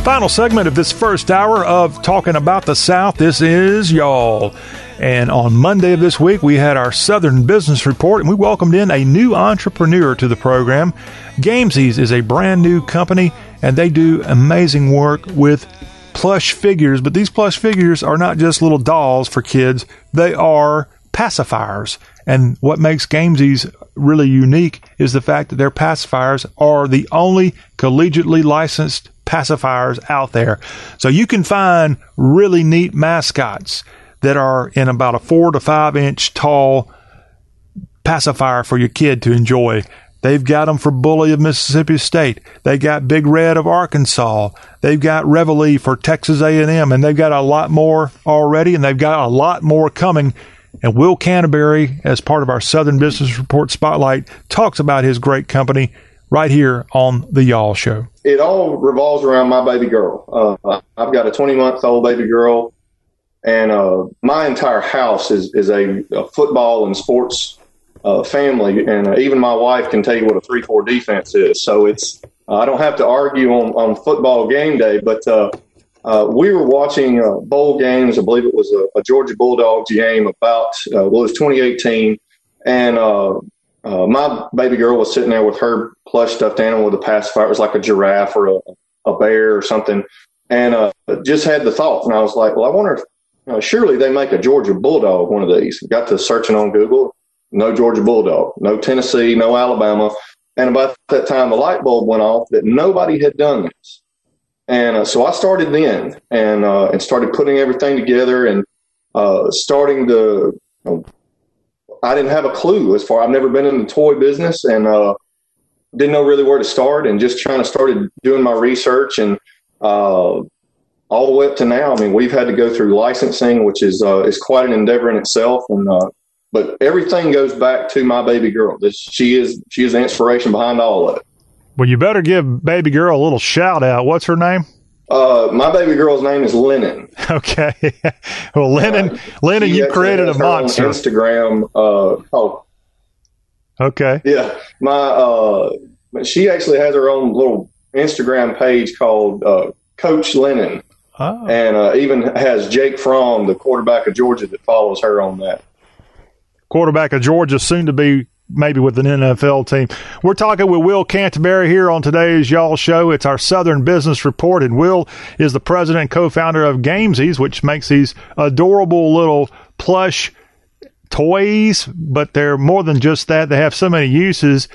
Final segment of this first hour of talking about the South. This is y'all. And on Monday of this week, we had our Southern Business Report, and we welcomed in a new entrepreneur to the program. Gamezies is a brand new company, and they do amazing work with plush figures. But these plush figures are not just little dolls for kids; they are pacifiers. And what makes Gamezies really unique is the fact that their pacifiers are the only collegiately licensed pacifiers out there. So you can find really neat mascots that are in about a four to five inch tall pacifier for your kid to enjoy. They've got them for Bully of Mississippi State. They got Big Red of Arkansas. They've got Reveille for Texas A&M, and they've got a lot more already, and they've got a lot more coming. And Will Canterbury, as part of our Southern Business Report Spotlight, talks about his great company right here on the Y'all Show. It all revolves around my baby girl. Uh, I've got a 20 month old baby girl, and uh, my entire house is, is a, a football and sports uh, family. And uh, even my wife can tell you what a 3 4 defense is. So it's I don't have to argue on, on football game day, but uh, uh, we were watching bowl games. I believe it was a, a Georgia Bulldogs game about, well, it was 2018. And uh, my baby girl was sitting there with her plush stuffed animal with a pacifier. It was like a giraffe or a, a bear or something, and uh, just had the thought. And I was like, well, I wonder if uh, surely they make a Georgia Bulldog one of these. Got to searching on Google. No Georgia Bulldog, no Tennessee, no Alabama. And about that time, the light bulb went off that nobody had done this. And uh, so I started then and uh, and started putting everything together and uh, starting to you know, I didn't have a clue as far. I've never been in the toy business and uh, didn't know really where to start. And just trying to started doing my research and uh, all the way up to now. I mean, we've had to go through licensing, which is uh, is quite an endeavor in itself. And uh, but everything goes back to my baby girl. This, she is she is the inspiration behind all of it. Well, you better give baby girl a little shout out. What's her name? Uh, my baby girl's name is Lennon. [laughs] Okay. [laughs] well, Lennon, uh, Lennon, you created a monster. Instagram. Uh, oh. Okay. Yeah. My, uh, she actually has her own little Instagram page called, uh, Coach Lennon. Oh. And, uh, even has Jake Fromm, the quarterback of Georgia, that follows her on that. Quarterback of Georgia, soon to be maybe with an NFL team. We're talking with Will Canterbury here on today's Y'all Show. It's our Southern Business Report, and Will is the president and co-founder of Gamezies, which makes these adorable little plush toys, but they're more than just that. They have so many uses.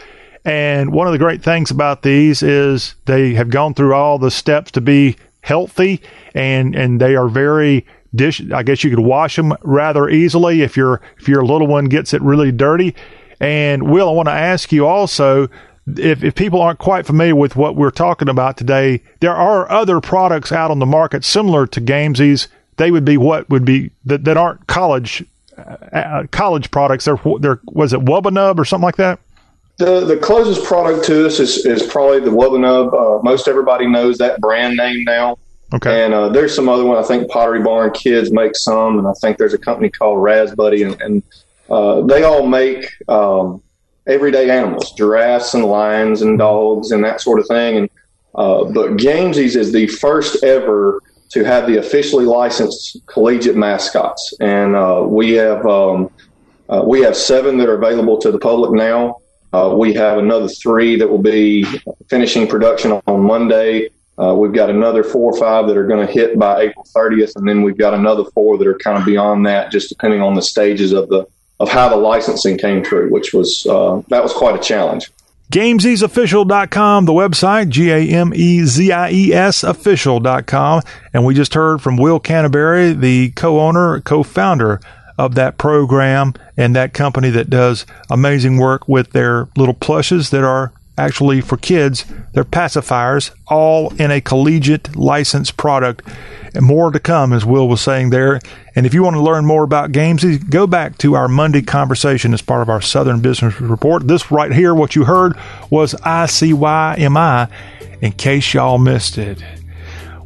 And one of the great things about these is they have gone through all the steps to be healthy and and they are very dish. I guess you could wash them rather easily if your if your little one gets it really dirty. And Will, I want to ask you also if, if people aren't quite familiar with what we're talking about today, there are other products out on the market similar to Gamezies. They would be what would be that, that aren't college uh, college products. They're, they're was it Wubbanub or something like that? The the closest product to us is, is probably the Wubbanub. Uh, most everybody knows that brand name now. Okay. And uh, there's some other one. I think Pottery Barn Kids make some, and I think there's a company called Razbuddy, and, and uh, they all make um, everyday animals, giraffes and lions and dogs and that sort of thing. And uh, but Gamezies is the first ever to have the officially licensed collegiate mascots, and uh, we have um, uh, we have seven that are available to the public now. Uh, we have another three that will be finishing production on Monday. Uh, we've got another four or five that are going to hit by April 30th, and then we've got another four that are kind of beyond that, just depending on the stages of the of how the licensing came through, which was uh, that was quite a challenge. GameziesOfficial.com, the website, G A M E Z I E S official.com. And we just heard from Will Canterbury, the co owner, co founder of that program and that company that does amazing work with their little plushes that are actually for kids. They're pacifiers, all in a collegiate licensed product. And more to come, as Will was saying there. And if you want to learn more about games, go back to our Monday conversation as part of our Southern Business Report. This right here, what you heard was ICYMI, in case y'all missed it.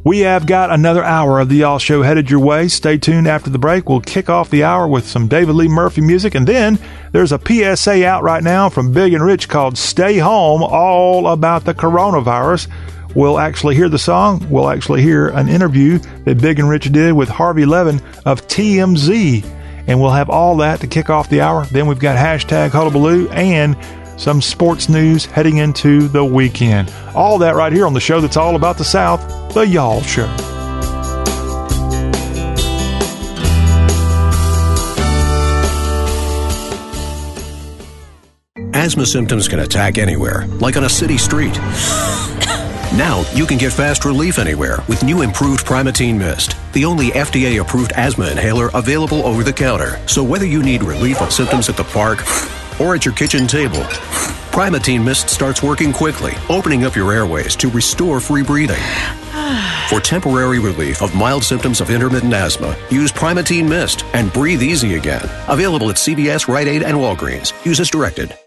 We have got another hour of the Y'all Show headed your way. Stay tuned after the break. We'll kick off the hour with some David Lee Murphy music, and then there's a PSA out right now from Big and Rich called Stay Home, all about the coronavirus. We'll actually hear the song. We'll actually hear an interview that Big and Rich did with Harvey Levin of TMZ. And we'll have all that to kick off the hour. Then we've got hashtag Hullabaloo and some sports news heading into the weekend. All that right here on the show that's all about the South, The Y'all Show. Asthma symptoms can attack anywhere, like on a city street. Now you can get fast relief anywhere with new improved Primatene Mist, the only FDA approved asthma inhaler available over the counter. So whether you need relief of symptoms at the park or at your kitchen table, Primatene Mist starts working quickly, opening up your airways to restore free breathing. [sighs] For temporary relief of mild symptoms of intermittent asthma, use Primatene Mist and breathe easy again. Available at CVS, Rite Aid, and Walgreens. Use as directed.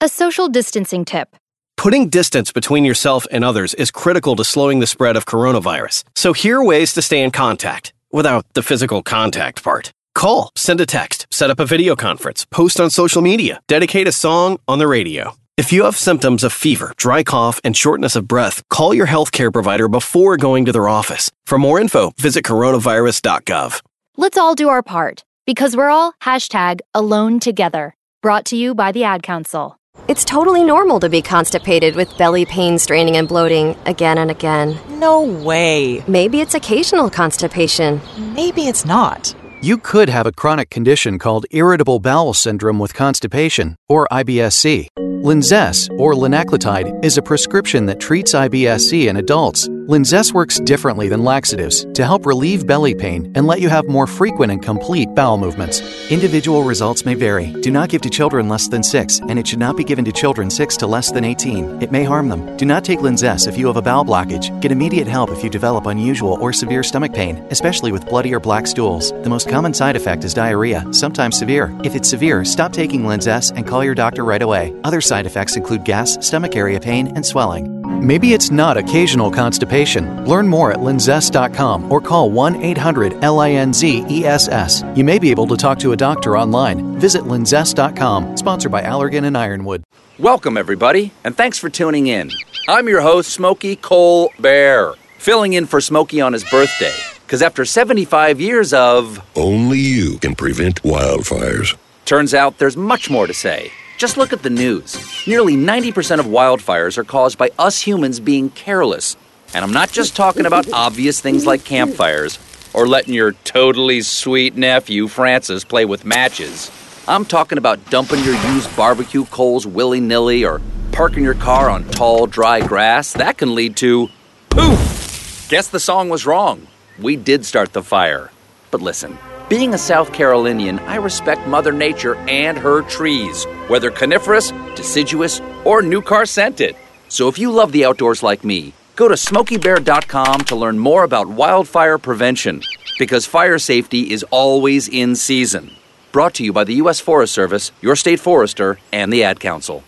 A social distancing tip. Putting distance between yourself and others is critical to slowing the spread of coronavirus. So here are ways to stay in contact without the physical contact part. Call, send a text, set up a video conference, post on social media, dedicate a song on the radio. If you have symptoms of fever, dry cough, and shortness of breath, call your healthcare provider before going to their office. For more info, visit coronavirus.gov. Let's all do our part because we're all hashtag alone together. Brought to you by the Ad Council. It's totally normal to be constipated with belly pain, straining, and bloating again and again. No way. Maybe it's occasional constipation. Maybe it's not. You could have a chronic condition called irritable bowel syndrome with constipation, or IBSC. Linzess, or linaclotide, is a prescription that treats IBSC in adults. Linzess works differently than laxatives to help relieve belly pain and let you have more frequent and complete bowel movements. Individual results may vary. Do not give to children less than 6, and it should not be given to children 6 to less than 18. It may harm them. Do not take Linzess if you have a bowel blockage. Get immediate help if you develop unusual or severe stomach pain, especially with bloody or black stools. The most common side effect is diarrhea, sometimes severe. If it's severe, stop taking Linzess and call your doctor right away. Other side effects include gas, stomach area pain, and swelling. Maybe it's not occasional constipation. Learn more at linzess.com or call 1 800 LINZESS. You may be able to talk to a doctor online. Visit linzess.com, sponsored by Allergan and Ironwood. Welcome, everybody, and thanks for tuning in. I'm your host, Smokey Cole Bear, filling in for Smokey on his birthday. Because after 75 years of. Only you can prevent wildfires. Turns out there's much more to say. Just look at the news. Nearly 90% of wildfires are caused by us humans being careless. And I'm not just talking about obvious things like campfires or letting your totally sweet nephew Francis play with matches. I'm talking about dumping your used barbecue coals willy nilly or parking your car on tall, dry grass. That can lead to poof! Guess the song was wrong. We did start the fire. But listen, being a South Carolinian, I respect Mother Nature and her trees, whether coniferous, deciduous, or new car scented. So if you love the outdoors like me, go to smokeybear.com to learn more about wildfire prevention, because fire safety is always in season. Brought to you by the U.S. Forest Service, your state forester, and the Ad Council.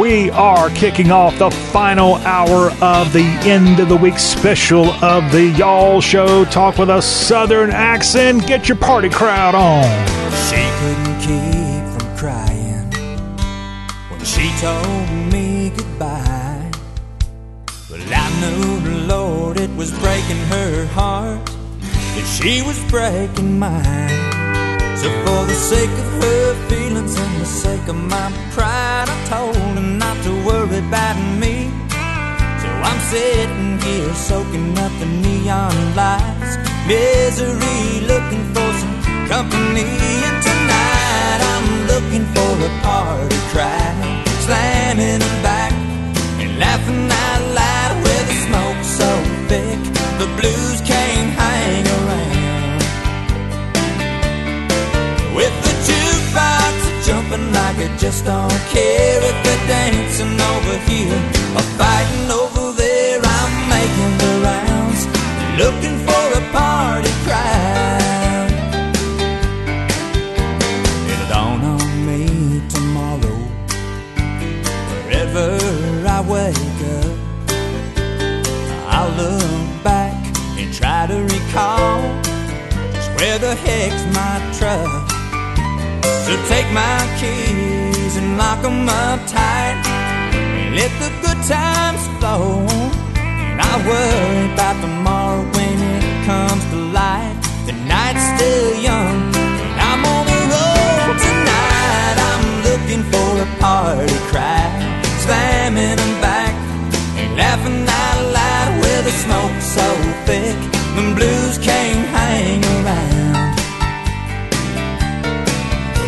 We are kicking off the final hour of the end of the week special of the Y'all Show. Talk with a southern accent. Get your party crowd on. She couldn't keep from crying when she told me goodbye. Well, I knew the Lord it was breaking her heart, that she was breaking mine. So for the sake of her feelings and the sake of my pride, I told her not to worry about me. So I'm sitting here soaking up the neon lights, misery, looking for some company. And tonight I'm looking for a party crowd, slamming them back and laughing out loud with the smoke so thick the blues can't hang With the jukebox jumping like it just don't care if they're dancing over here or fighting over there. I'm making the rounds, looking for a party crowd. It'll dawn on me tomorrow, wherever I wake up. I'll look back and try to recall just where the heck's my truck. So take my keys and lock 'em up tight and let the good times flow. And I worry about tomorrow when it comes to light. The night's still young and I'm on the road tonight. I'm looking for a party crowd, slamming them back and laughing out loud with the smoke so thick. The blues can't hang around.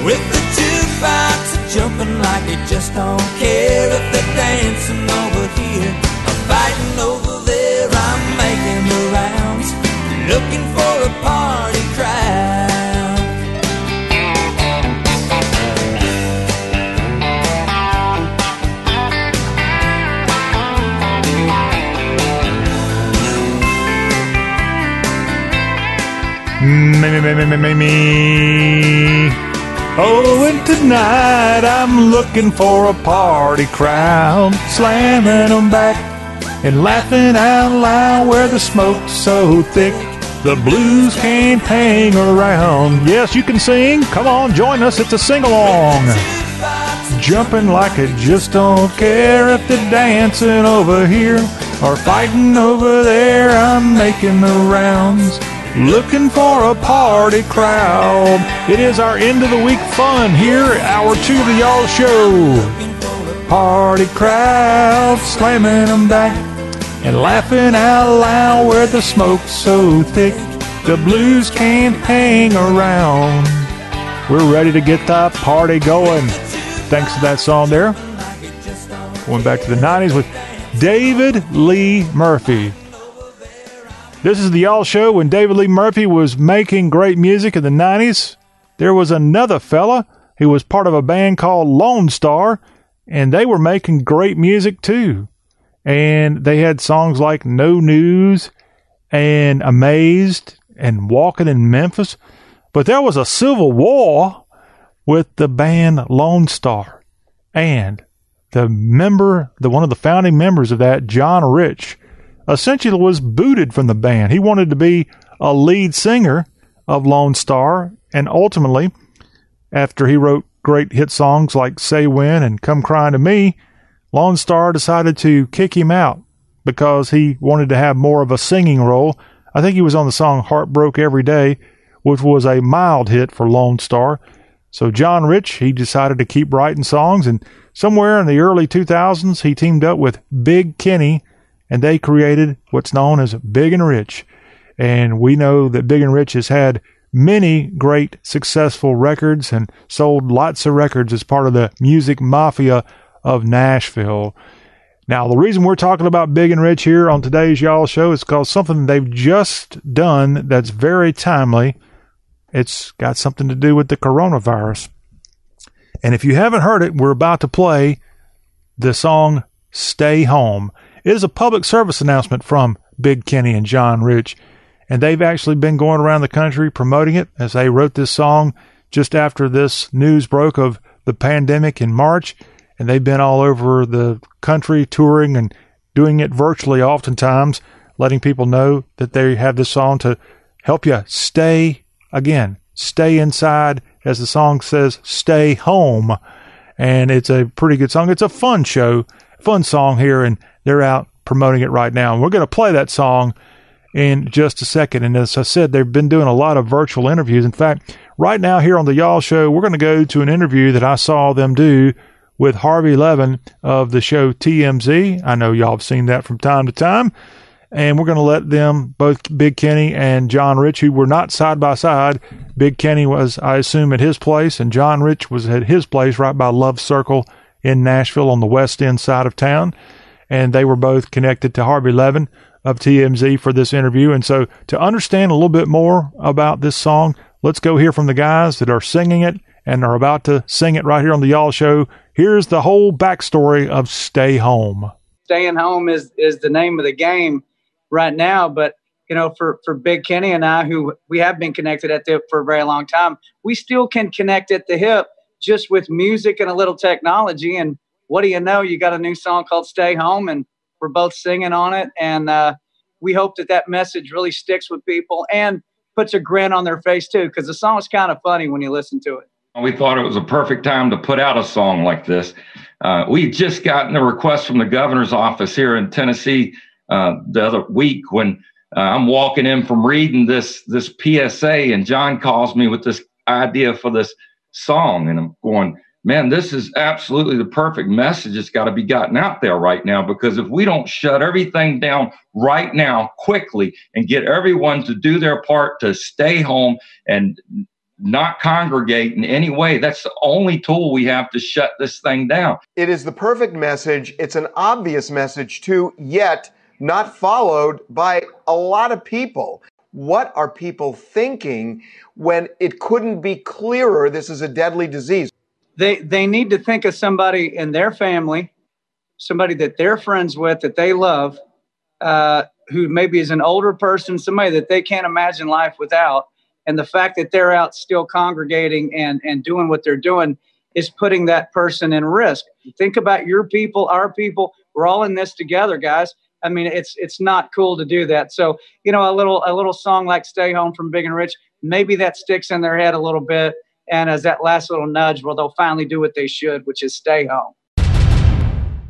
With the jukebox jumping like it just don't care if they're dancing over here or fighting over there. I'm making the rounds, looking for a party crowd. Me, me, me, me, me, me. Oh, and tonight I'm looking for a party crowd, slamming them back and laughing out loud where the smoke's so thick. The blues can't hang around. Yes, you can sing. Come on, join us. It's a sing along. Jumping like it just don't care if they're dancing over here or fighting over there. I'm making the rounds. Looking for a party crowd. It is our end of the week fun here, hour two of the Y'all Show. Party crowd, slamming them back and laughing out loud where the smoke's so thick. The blues can't hang around. We're ready to get that party going. Thanks to that song there. Going back to the 90s with David Lee Murphy. This is the Y'all Show when David Lee Murphy was making great music in the 90s. There was another fella who was part of a band called Lonestar, and they were making great music too. And they had songs like No News and Amazed and Walking in Memphis. But there was a civil war with the band Lonestar. And the member, the one of the founding members of that, John Rich, essentially was booted from the band. He wanted to be a lead singer of Lonestar, and ultimately, after he wrote great hit songs like Say When and Come Crying to Me, Lonestar decided to kick him out because he wanted to have more of a singing role. I think he was on the song Heart Broke Every Day, which was a mild hit for Lonestar. So John Rich, he decided to keep writing songs, and somewhere in the early 2000s, he teamed up with Big Kenny and they created what's known as Big and Rich. And we know that Big and Rich has had many great successful records and sold lots of records as part of the music mafia of Nashville. Now, the reason we're talking about Big and Rich here on today's Y'all Show is because something they've just done that's very timely. It's got something to do with the coronavirus. And if you haven't heard it, we're about to play the song Stay Home. It is a public service announcement from Big Kenny and John Rich. And they've actually been going around the country promoting it as they wrote this song just after this news broke of the pandemic in March and they've been all over the country touring and doing it virtually oftentimes, letting people know that they have this song to help you stay again, stay inside, as the song says, stay home. And it's a pretty good song. It's a fun show, fun song here, and they're out promoting it right now. And we're going to play that song in just a second. And as I said, they've been doing a lot of virtual interviews. In fact, right now here on the Y'all Show, we're going to go to an interview that I saw them do with Harvey Levin of the show TMZ. I know y'all have seen that from time to time. And we're going to let them, both Big Kenny and John Rich, who were not side by side. Big Kenny was, I assume, at his place, and John Rich was at his place right by Love Circle in Nashville on the west end side of town. And they were both connected to Harvey Levin of TMZ for this interview. And so, to understand a little bit more about this song, let's go hear from the guys that are singing it and are about to sing it right here on the Y'all Show. Here's the whole backstory of Stay Home. Staying home is is the name of the game right now, but you know, for for Big Kenny and I, who we have been connected at the for a very long time, we still can connect at the hip just with music and a little technology. And what do you know? You got a new song called "Stay Home," and we're both singing on it. And uh, we hope that that message really sticks with people and puts a grin on their face too, because the song is kind of funny when you listen to it. We thought it was a perfect time to put out a song like this. Uh, we just gotten a request from the governor's office here in Tennessee uh, the other week when uh, I'm walking in from reading this this PSA, and John calls me with this idea for this song, and I'm going, man, this is absolutely the perfect message It's got to be gotten out there right now. Because if we don't shut everything down right now, quickly, and get everyone to do their part to stay home and not congregate in any way. That's the only tool we have to shut this thing down. It is the perfect message. It's an obvious message, too, yet not followed by a lot of people. What are people thinking when it couldn't be clearer this is a deadly disease? They, they need to think of somebody in their family, somebody that they're friends with, that they love, uh, who maybe is an older person, somebody that they can't imagine life without. And the fact that they're out still congregating and and doing what they're doing is putting that person in risk. Think about your people our people. We're all in this together guys. I mean it's it's not cool to do that. So you know a little a little song like stay home from big and rich maybe that sticks in their head a little bit and as that last little nudge where they'll finally do what they should which is stay home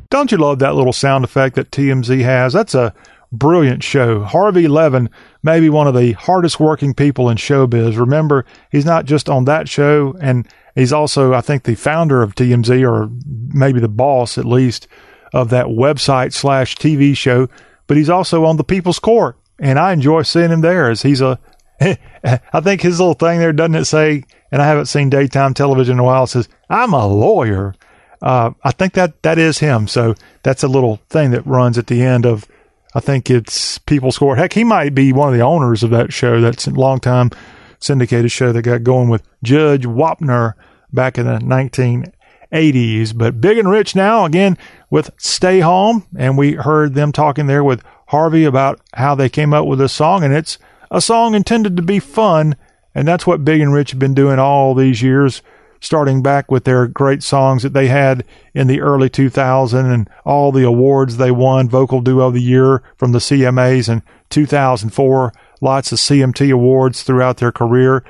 don't you love that little sound effect that tmz has that's a brilliant show. Harvey Levin, may be one of the hardest working people in showbiz. Remember, he's not just on that show, and he's also, I think, the founder of TMZ, or maybe the boss at least, of that website slash TV show. But he's also on the People's Court, and I enjoy seeing him there as he's a. [laughs] I think his little thing there doesn't it say, and I haven't seen daytime television in a while. Says I'm a lawyer. Uh, I think that that is him. So that's a little thing that runs at the end of I think it's People's Court. Heck, he might be one of the owners of that show. That's a long time syndicated show that got going with Judge Wapner back in the 1980s. But big and rich now, again, with Stay Home. And we heard them talking there with Harvey about how they came up with this song. And it's a song intended to be fun. And that's what Big and Rich have been doing all these years starting back with their great songs that they had in the early 2000s and all the awards they won, Vocal Duo of the Year from the CMAs in 2004, lots of CMT awards throughout their career,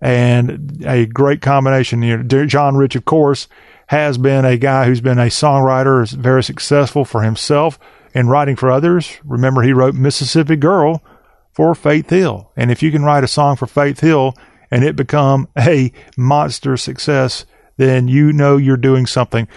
and a great combination. You know, John Rich, of course, has been a guy who's been a songwriter, very successful for himself in writing for others. Remember, he wrote Mississippi Girl for Faith Hill. And if you can write a song for Faith Hill, and it become a monster success, then you know you're doing something.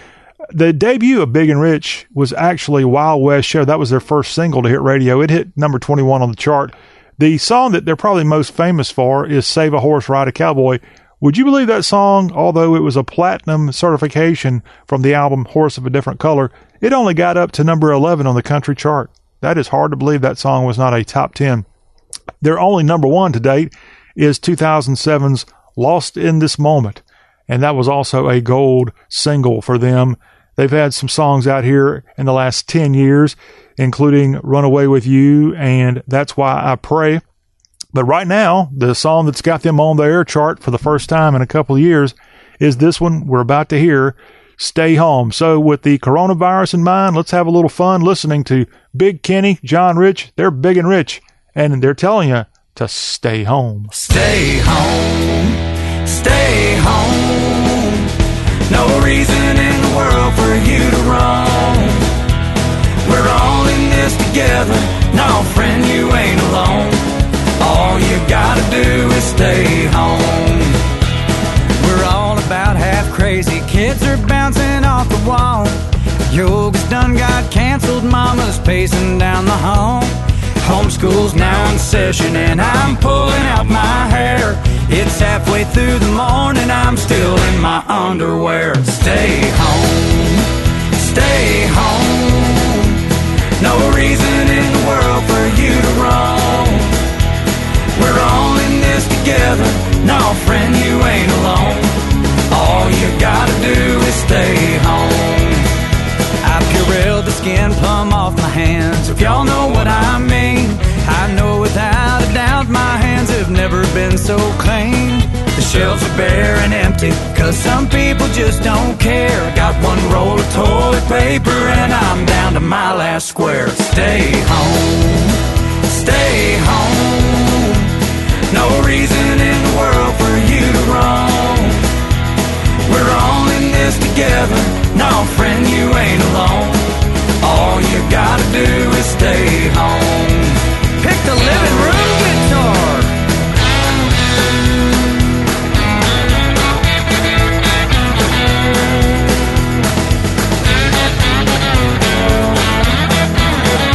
The debut of Big and Rich was actually Wild West Show. That was their first single to hit radio. It hit number 21 on the chart. The song that they're probably most famous for is Save a Horse, Ride a Cowboy, Would you believe that song, although it was a platinum certification from the album Horse of a Different Color, it only got up to number 11 on the country chart? That is hard to believe that song was not a top 10. Their only number one to date is 2007's Lost in This Moment, and that was also a gold single for them. They've had some songs out here in the last 10 years, including Runaway with You and That's Why I Pray. But right now, the song that's got them on the air chart for the first time in a couple of years is this one we're about to hear, Stay Home. So, with the coronavirus in mind, let's have a little fun listening to Big Kenny, John Rich. They're big and rich, and they're telling you to stay home. Stay home, stay home. No reason in the world for you to roam. We're all in this together. No, friend, you ain't alone. All you gotta do is stay home. We're all about half crazy. Kids are bouncing off the wall. Yoga's done got canceled. Mama's pacing down the hall. Homeschool's now in session and I'm pulling out my hair. It's halfway through the morning, I'm still in my underwear. Stay home, stay home. No reason in the world for you to roam. We're all in this together. No, friend, you ain't alone. All you gotta do is stay home. I the skin plumb off my hands. If y'all know what I mean, I know without a doubt my hands have never been so clean. The shelves are bare and empty, cause some people just don't care. I got one roll of toilet paper and I'm down to my last square. Stay home, stay home. No reason in the world for you to roam. We're all in this together. No, friend, you ain't alone. All you gotta do is stay home. Pick the living room guitar.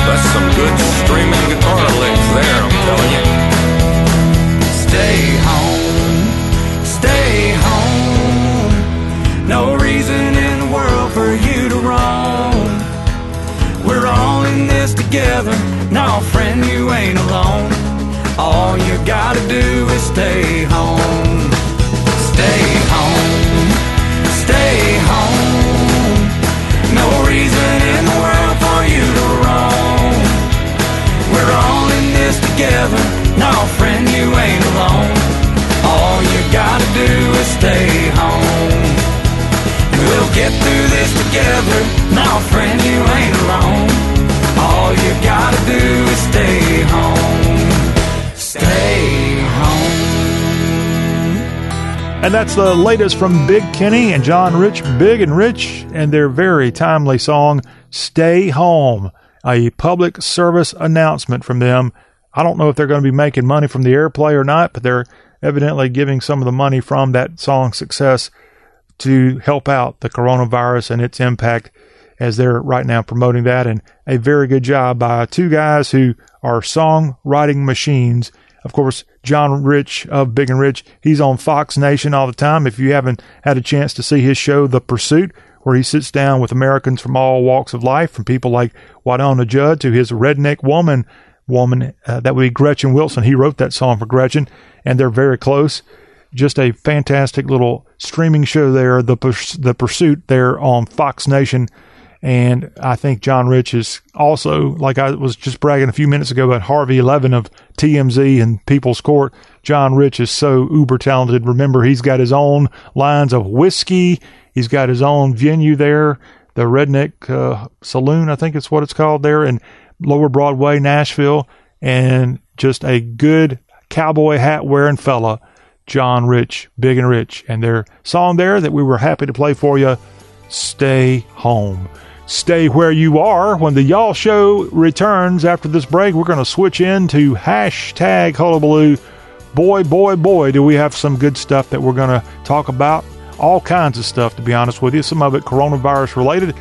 That's some good streaming guitar licks there, I'm telling you. Together. No, friend, you ain't alone. All you gotta do is stay home. Stay home, stay home. No reason in the world for you to roam. We're all in this together. No, friend, you ain't alone. All you gotta do is stay home. And that's the latest from Big Kenny and John Rich, Big and Rich, and their very timely song, Stay Home, a public service announcement from them. I don't know if they're going to be making money from the airplay or not, but they're evidently giving some of the money from that song's success to help out the coronavirus and its impact as they're right now promoting that. And a very good job by two guys who are songwriting machines. Of course, John Rich of Big and Rich, he's on Fox Nation all the time. If you haven't had a chance to see his show, The Pursuit, where he sits down with Americans from all walks of life, from people like Wynonna Judd to his redneck woman, woman uh, that would be Gretchen Wilson. He wrote that song for Gretchen, and they're very close. Just a fantastic little streaming show there, The Purs- The Pursuit, there on Fox Nation. And I think John Rich is also, like I was just bragging a few minutes ago about Harvey Levin of TMZ and People's Court. John Rich is so uber talented. Remember, he's got his own lines of whiskey. He's got his own venue there, the Redneck uh, Saloon, I think it's what it's called there in Lower Broadway, Nashville. And just a good cowboy hat wearing fella, John Rich, Big and Rich. And their song there that we were happy to play for you, Stay Home. Stay where you are. When the Y'all Show returns after this break, we're going to switch into hashtag hullabaloo. Boy, boy, boy, do we have some good stuff that we're going to talk about. All kinds of stuff, to be honest with you. Some of it coronavirus related.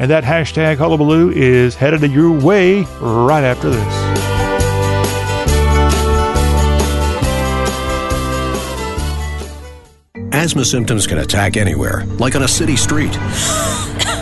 And that hashtag hullabaloo is headed your way right after this. Asthma symptoms can attack anywhere, like on a city street. [laughs]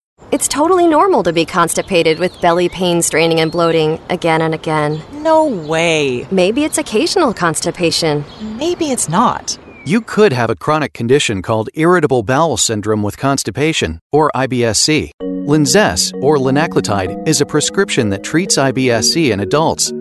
It's totally normal to be constipated with belly pain, straining, and bloating again and again. No way. Maybe it's occasional constipation. Maybe it's not. You could have a chronic condition called irritable bowel syndrome with constipation, or IBSC. Linzess, or linaclotide, is a prescription that treats IBSC in adults.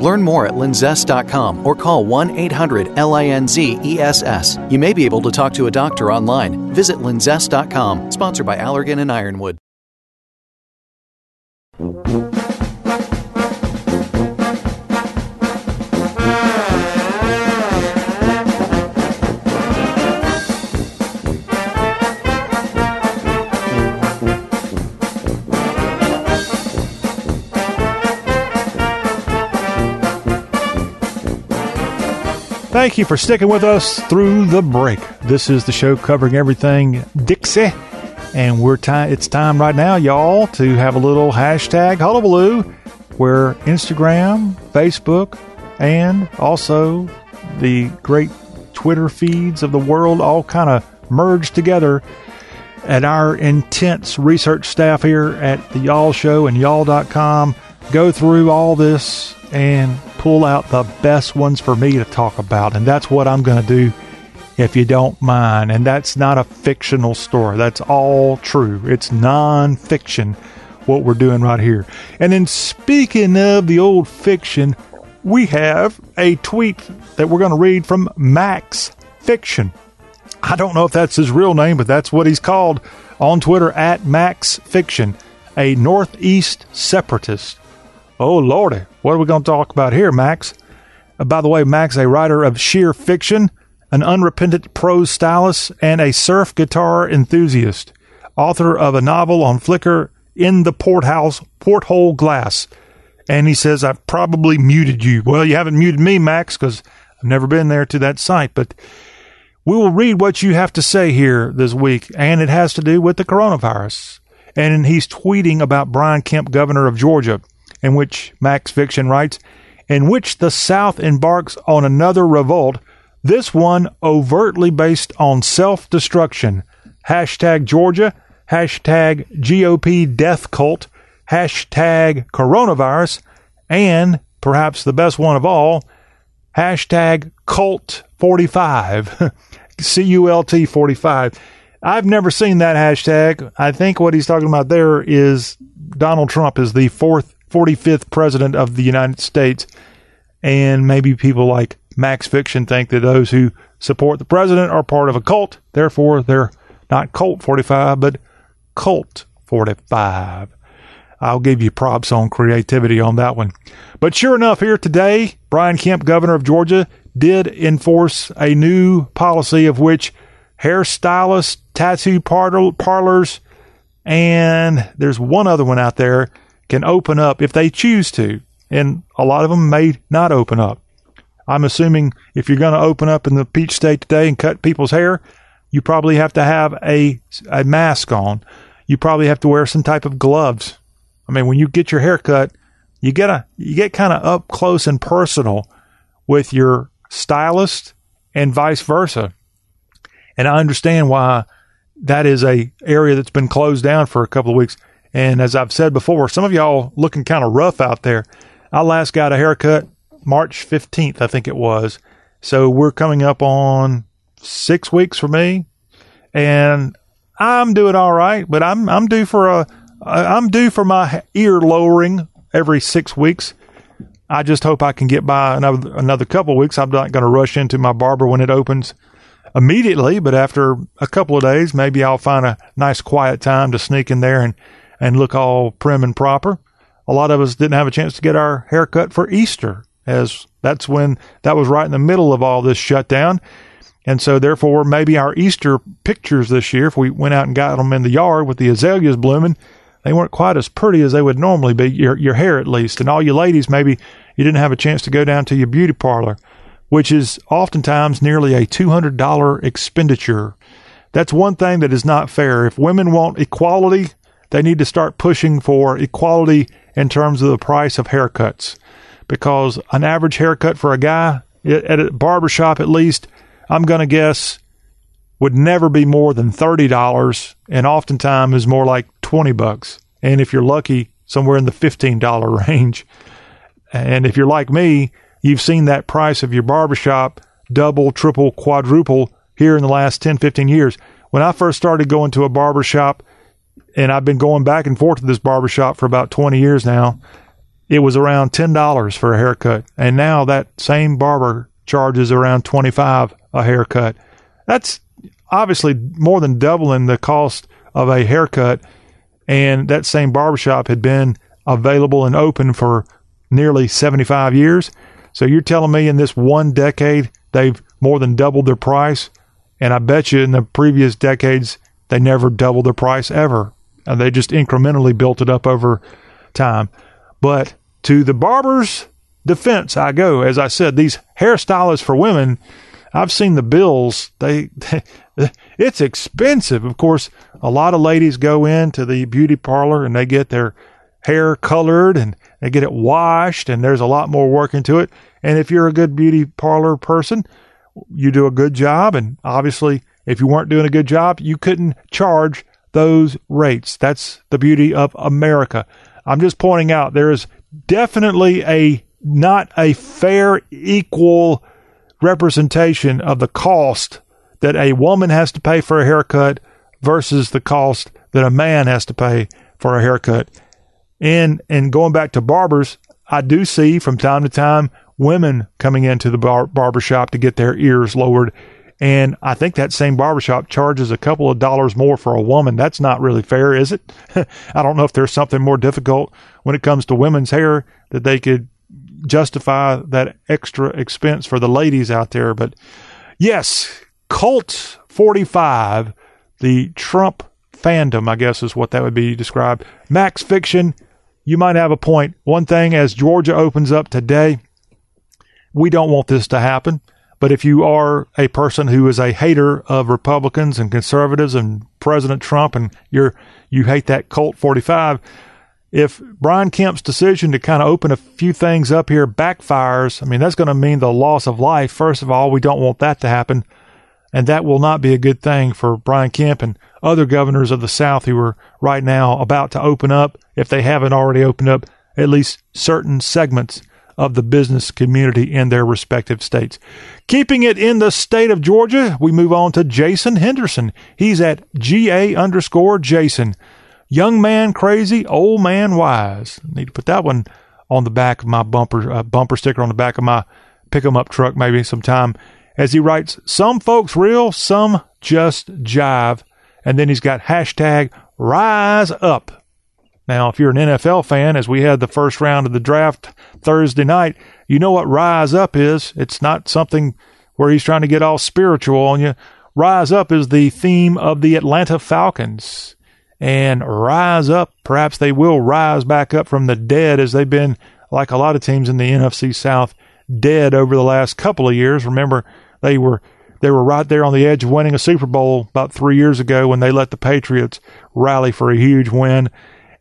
Learn more at linzess.com or call 1 800 LINZESS. You may be able to talk to a doctor online. Visit linzess.com, sponsored by Allergan and Ironwood. Thank you for sticking with us through the break. This is the show covering everything Dixie, and we're time. It's time right now, y'all, to have a little hashtag hullabaloo, where Instagram, Facebook, and also the great Twitter feeds of the world all kind of merge together. At our intense research staff here at the Y'all Show and y'all.com, go through all this and pull out the best ones for me to talk about. And that's what I'm going to do if you don't mind. And that's not a fictional story, that's all true. It's non fiction, what we're doing right here. And then, speaking of the old fiction, we have a tweet that we're going to read from Max Fiction. I don't know if that's his real name, but that's what he's called on Twitter at Max Fiction, a Northeast separatist. Oh, Lordy. What are we going to talk about here, Max? Uh, by the way, Max, a writer of sheer fiction, an unrepentant prose stylist, and a surf guitar enthusiast. Author of a novel on Flickr, In the Porthouse, Porthole Glass. And he says, I've probably muted you. Well, you haven't muted me, Max, because I've never been there to that site. But we will read what you have to say here this week, and it has to do with the coronavirus. And he's tweeting about Brian Kemp, governor of Georgia in which Max Fiction writes, in which the South embarks on another revolt, this one overtly based on self destruction. Hashtag Georgia, hashtag GOP death cult, hashtag coronavirus, and perhaps the best one of all, hashtag cult 45, [laughs] C U L T 45. I've never seen that hashtag. I think what he's talking about there is Donald Trump is the fourth 45th president of the United States. And maybe people like Max Fiction think that those who support the president are part of a cult. Therefore, they're not Colt 45, but Cult 45. I'll give you props on creativity on that one. But sure enough, here today, Brian Kemp, governor of Georgia, did enforce a new policy of which hairstylists, tattoo parlors, and there's one other one out there can open up if they choose to, and a lot of them may not open up. I'm assuming if you're going to open up in the Peach State today and cut people's hair, you probably have to have a, a mask on. you probably have to wear some type of gloves. I mean, when you get your hair cut, you get a you get kind of up close and personal with your stylist and vice versa. And I understand why that is a area that's been closed down for a couple of weeks. And as I've said before, some of y'all looking kind of rough out there. I last got a haircut March 15th, I think it was. So we're coming up on six weeks for me. And I'm doing all right, but I'm, I'm due for a, I'm due for my ear lowering every six weeks. I just hope I can get by another, another couple of weeks. I'm not going to rush into my barber when it opens immediately, but after a couple of days, maybe I'll find a nice quiet time to sneak in there and, and look all prim and proper. A lot of us didn't have a chance to get our hair cut for Easter, as that's when that was right in the middle of all this shutdown. And so, therefore, maybe our Easter pictures this year, if we went out and got them in the yard with the azaleas blooming, they weren't quite as pretty as they would normally be, your, your hair at least. And all you ladies, maybe you didn't have a chance to go down to your beauty parlor, which is oftentimes nearly a $200 expenditure. That's one thing that is not fair. If women want equality, they need to start pushing for equality in terms of the price of haircuts. Because an average haircut for a guy at a barbershop, at least, I'm going to guess would never be more than $30 and oftentimes is more like 20 bucks. And if you're lucky, somewhere in the $15 [laughs] range. And if you're like me, you've seen that price of your barbershop double, triple, quadruple here in the last 10, 15 years. When I first started going to a barbershop, and I've been going back and forth to this barbershop for about 20 years now, it was around $10 for a haircut. And now that same barber charges around 25 a haircut. That's obviously more than doubling the cost of a haircut. And that same barbershop had been available and open for nearly 75 years. So you're telling me in this one decade, they've more than doubled their price. And I bet you in the previous decades, they never doubled their price ever. And they just incrementally built it up over time. But to the barber's defense, I go. As I said, these hairstylists for women, I've seen the bills. They, they, [laughs] it's expensive. Of course, a lot of ladies go into the beauty parlor and they get their hair colored and they get it washed and there's a lot more work into it. And if you're a good beauty parlor person, you do a good job. And obviously, if you weren't doing a good job, you couldn't charge those rates. That's the beauty of America. I'm just pointing out there is definitely a not a fair, equal representation of the cost that a woman has to pay for a haircut versus the cost that a man has to pay for a haircut. And and going back to barbers, I do see from time to time women coming into the bar- barbershop to get their ears lowered. And I think that same barbershop charges a couple of dollars more for a woman. That's not really fair, is it? [laughs] I don't know if there's something more difficult when it comes to women's hair that they could justify that extra expense for the ladies out there. But yes, Colt 45, the Trump fandom, I guess is what that would be described. Max Fiction, you might have a point. One thing, as Georgia opens up today, we don't want this to happen. But if you are a person who is a hater of Republicans and conservatives and President Trump, and you're you hate that Colt 45, if Brian Kemp's decision to kind of open a few things up here backfires, I mean, that's going to mean the loss of life. First of all, we don't want that to happen. And that will not be a good thing for Brian Kemp and other governors of the South who are right now about to open up, if they haven't already opened up, at least certain segments of the business community in their respective states. Keeping it in the state of Georgia, we move on to Jason Henderson. He's at GA underscore Jason. Young man crazy, old man wise. Need to put that one on the back of my bumper uh, bumper sticker on the back of my pick 'em up truck maybe sometime. As he writes, some folks real, some just jive. And then he's got hashtag rise up. Now, if you're an NFL fan, as we had the first round of the draft Thursday night, you know what rise up is. It's not something where he's trying to get all spiritual on you. Rise up is the theme of the Atlanta Falcons and rise up. Perhaps they will rise back up from the dead as they've been, like a lot of teams in the NFC South, dead over the last couple of years. Remember, they were They were right there on the edge of winning a Super Bowl about three years ago when they let the Patriots rally for a huge win.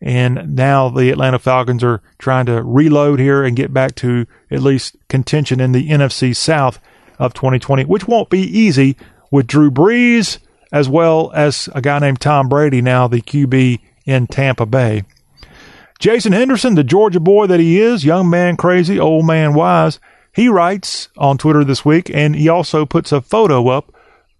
And now the Atlanta Falcons are trying to reload here and get back to at least contention in the NFC South of 2020, which won't be easy with Drew Brees as well as a guy named Tom Brady, now the QB in Tampa Bay. Jason Henderson, the Georgia boy that he is, young man crazy, old man wise, he writes on Twitter this week, and he also puts a photo up,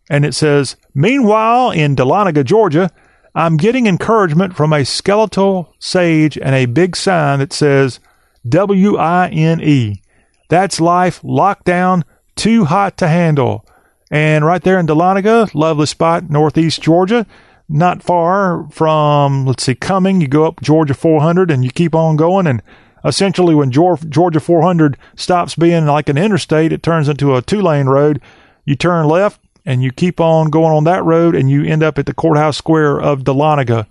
and it says, Meanwhile, in Dahlonega, Georgia, I'm getting encouragement from a skeletal sage and a big sign that says W I N E. That's life locked down, too hot to handle. And right there in Dahlonega, lovely spot, northeast Georgia, not far from, let's see, Cumming. You go up Georgia 400 and you keep on going. And essentially, when Georgia 400 stops being like an interstate, it turns into a two lane road. You turn left and you keep on going on that road and you end up at the courthouse square of Dahlonega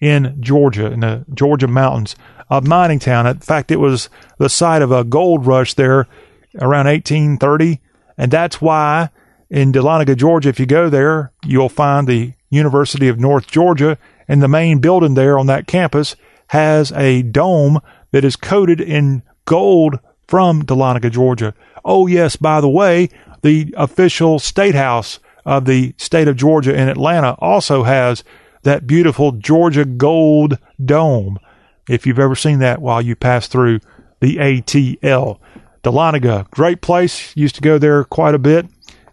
in Georgia, in the Georgia mountains, a mining town. In fact, it was the site of a gold rush there around 1830. And that's why in Dahlonega, Georgia, if you go there, you'll find the University of North Georgia, and the main building there on that campus has a dome that is coated in gold from Dahlonega, Georgia. Oh, yes, by the way, the official state house of the state of Georgia in Atlanta also has that beautiful Georgia gold dome. If you've ever seen that while you pass through the ATL. Dahlonega, great place. Used to go there quite a bit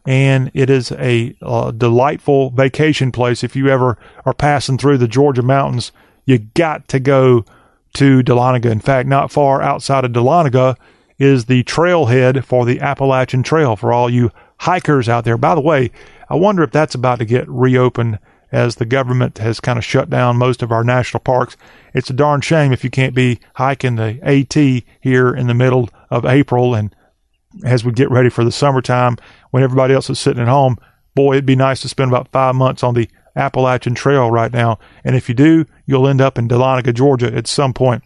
and it is a uh, delightful vacation place. If you ever are passing through the Georgia mountains, you got to go to Dahlonega. In fact, not far outside of Dahlonega is the trailhead for the Appalachian Trail for all you hikers out there. By the way, I wonder if that's about to get reopened as the government has kind of shut down most of our national parks. It's a darn shame if you can't be hiking the AT here in the middle of April and as we get ready for the summertime when everybody else is sitting at home. Boy, it'd be nice to spend about five months on the Appalachian Trail right now. And if you do, you'll end up in Dahlonega, Georgia at some point.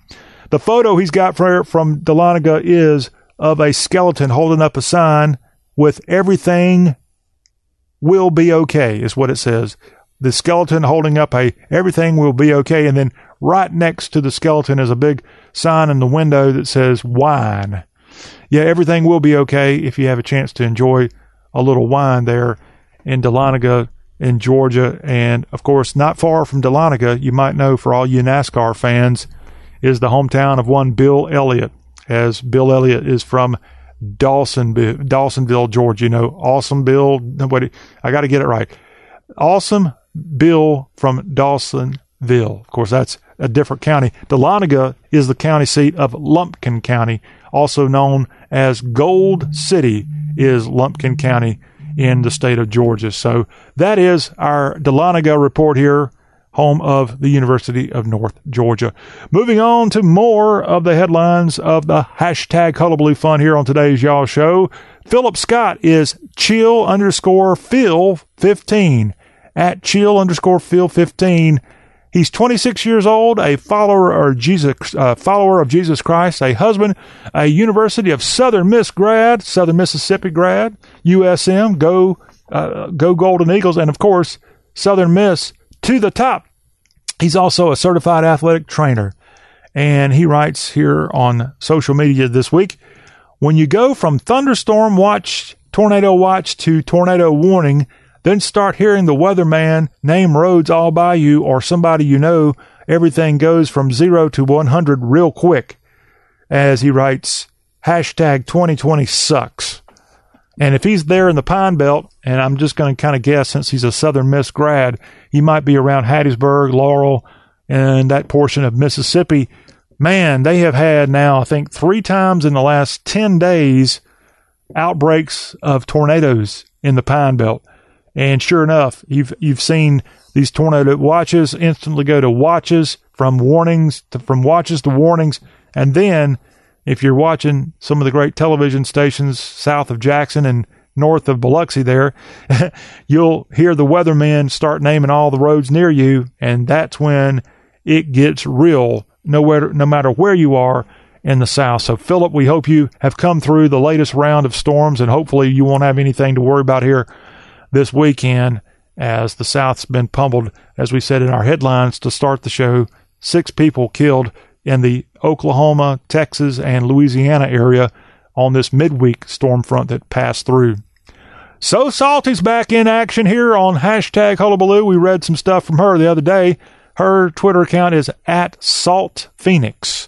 The photo he's got from Dahlonega is of a skeleton holding up a sign with everything will be okay, is what it says. The skeleton holding up a everything will be okay. And then right next to the skeleton is a big sign in the window that says wine yeah, everything will be okay if you have a chance to enjoy a little wine there in Dahlonega in Georgia. And of course, not far from Dahlonega, you might know for all you NASCAR fans, is the hometown of one Bill Elliott, as Bill Elliott is from Dawson, Dawsonville, Georgia. You know, awesome Bill. Nobody, I got to get it right. Awesome Bill from Dawsonville. Of course, that's a different county. Dahlonega is the county seat of Lumpkin County, also known as Gold City, is Lumpkin County in the state of Georgia. So that is our Dahlonega report here, home of the University of North Georgia. Moving on to more of the headlines of the hashtag Hullabaloo Fun here on today's Y'all Show. Philip Scott is chill underscore Phil 15 at chill underscore Phil 15 He's 26 years old, a follower of Jesus, uh, follower of Jesus Christ, a husband, a University of Southern Miss grad, Southern Mississippi grad, USM, go, uh, go Golden Eagles, and of course, Southern Miss to the top. He's also a certified athletic trainer. And he writes here on social media this week when you go from thunderstorm watch, tornado watch to tornado warning, then start hearing the weatherman name roads all by you or somebody you know. Everything goes from zero to 100 real quick. As he writes, hashtag 2020 sucks. And if he's there in the Pine Belt, and I'm just going to kind of guess since he's a Southern Miss grad, he might be around Hattiesburg, Laurel, and that portion of Mississippi. Man, they have had now, I think, three times in the last 10 days outbreaks of tornadoes in the Pine Belt. And sure enough, you've you've seen these tornado watches instantly go to watches from warnings to, from watches to warnings, and then if you're watching some of the great television stations south of Jackson and north of Biloxi, there [laughs] you'll hear the weathermen start naming all the roads near you, and that's when it gets real. Nowhere, no matter where you are in the south. So, Philip, we hope you have come through the latest round of storms, and hopefully you won't have anything to worry about here this weekend as the South's been pummeled, as we said in our headlines to start the show. Six people killed in the Oklahoma, Texas, and Louisiana area on this midweek storm front that passed through. So Salty's back in action here on hashtag Hullabaloo. We read some stuff from her the other day. Her Twitter account is at Salt Phoenix,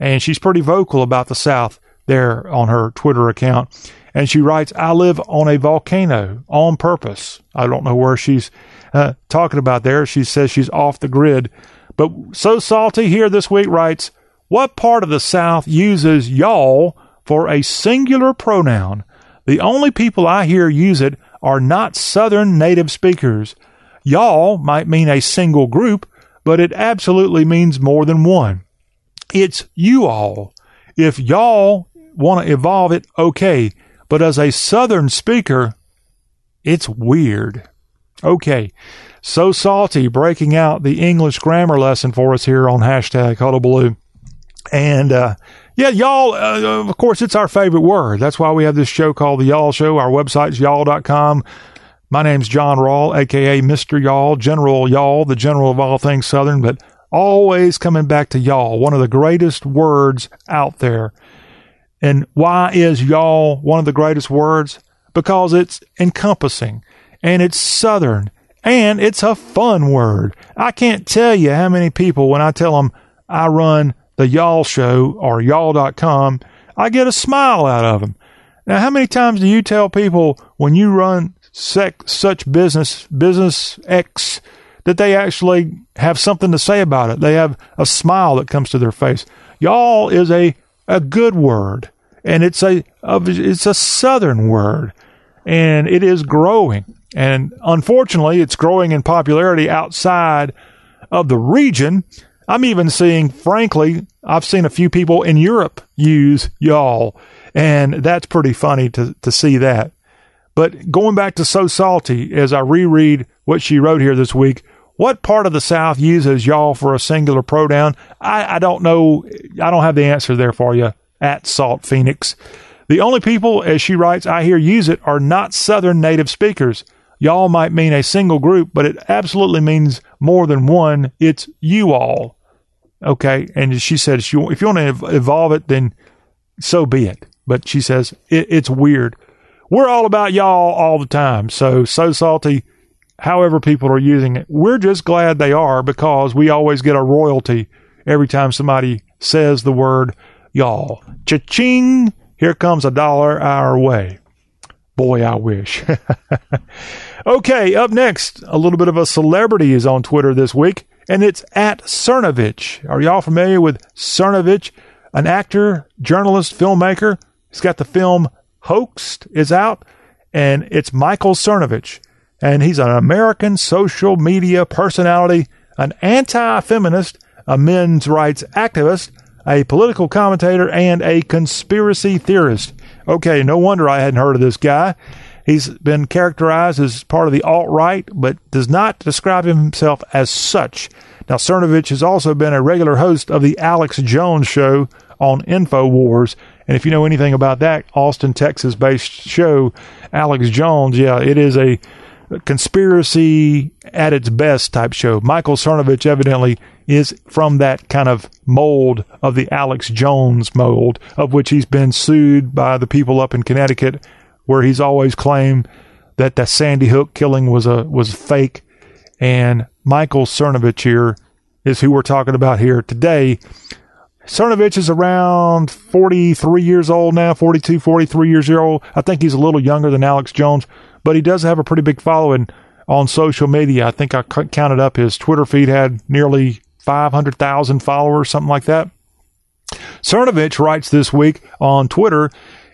and she's pretty vocal about the South there on her Twitter account. And she writes, I live on a volcano on purpose. I don't know where she's uh, talking about there. She says she's off the grid. But So Salty here this week writes, What part of the South uses y'all for a singular pronoun? The only people I hear use it are not Southern native speakers. Y'all might mean a single group, but it absolutely means more than one. It's you all. If y'all want to evolve it, okay. But as a Southern speaker, it's weird. Okay. So salty breaking out the English grammar lesson for us here on hashtag Hullabaloo. And, uh, yeah, y'all, uh, of course, it's our favorite word. That's why we have this show called The Y'all Show. Our website's y'all.com. My name's John Rawl, aka Mr. Y'all, General Y'all, the general of all things Southern, but always coming back to y'all, one of the greatest words out there. And why is y'all one of the greatest words? Because it's encompassing and it's Southern and it's a fun word. I can't tell you how many people, when I tell them I run the y'all show or y'all.com, I get a smile out of them. Now, how many times do you tell people when you run sec- such business, business X, that they actually have something to say about it? They have a smile that comes to their face. Y'all is a a good word, and it's a, it's a southern word, and it is growing. And unfortunately, it's growing in popularity outside of the region. I'm even seeing, frankly, I've seen a few people in Europe use y'all, and that's pretty funny to, to see that. But going back to So Salty, as I reread what she wrote here this week, what part of the South uses y'all for a singular pronoun? I, I don't know. I don't have the answer there for you at Salt Phoenix. The only people, as she writes, I hear use it are not Southern native speakers. Y'all might mean a single group, but it absolutely means more than one. It's you all. Okay. And she said, if you want to evolve it, then so be it. But she says, it, it's weird. We're all about y'all all the time. So, so salty however people are using it. We're just glad they are because we always get a royalty every time somebody says the word y'all. Cha-ching! Here comes a dollar our way. Boy, I wish. [laughs] okay, up next, a little bit of a celebrity is on Twitter this week, and it's at Cernovich. Are y'all familiar with Cernovich? An actor, journalist, filmmaker. He's got the film Hoaxed is out, and it's Michael Cernovich and he's an American social media personality, an anti feminist, a men's rights activist, a political commentator, and a conspiracy theorist. Okay, no wonder I hadn't heard of this guy. He's been characterized as part of the alt right, but does not describe himself as such. Now, Cernovich has also been a regular host of the Alex Jones show on InfoWars. And if you know anything about that Austin, Texas based show, Alex Jones, yeah, it is a conspiracy at its best type show. Michael Cernovich evidently is from that kind of mold of the Alex Jones mold, of which he's been sued by the people up in Connecticut, where he's always claimed that the Sandy Hook killing was a was fake. And Michael Cernovich here is who we're talking about here today. Cernovich is around 43 years old now, 42, 43 years old. I think he's a little younger than Alex Jones, but he does have a pretty big following on social media. I think I counted up his Twitter feed had nearly 500,000 followers, something like that. Cernovich writes this week on Twitter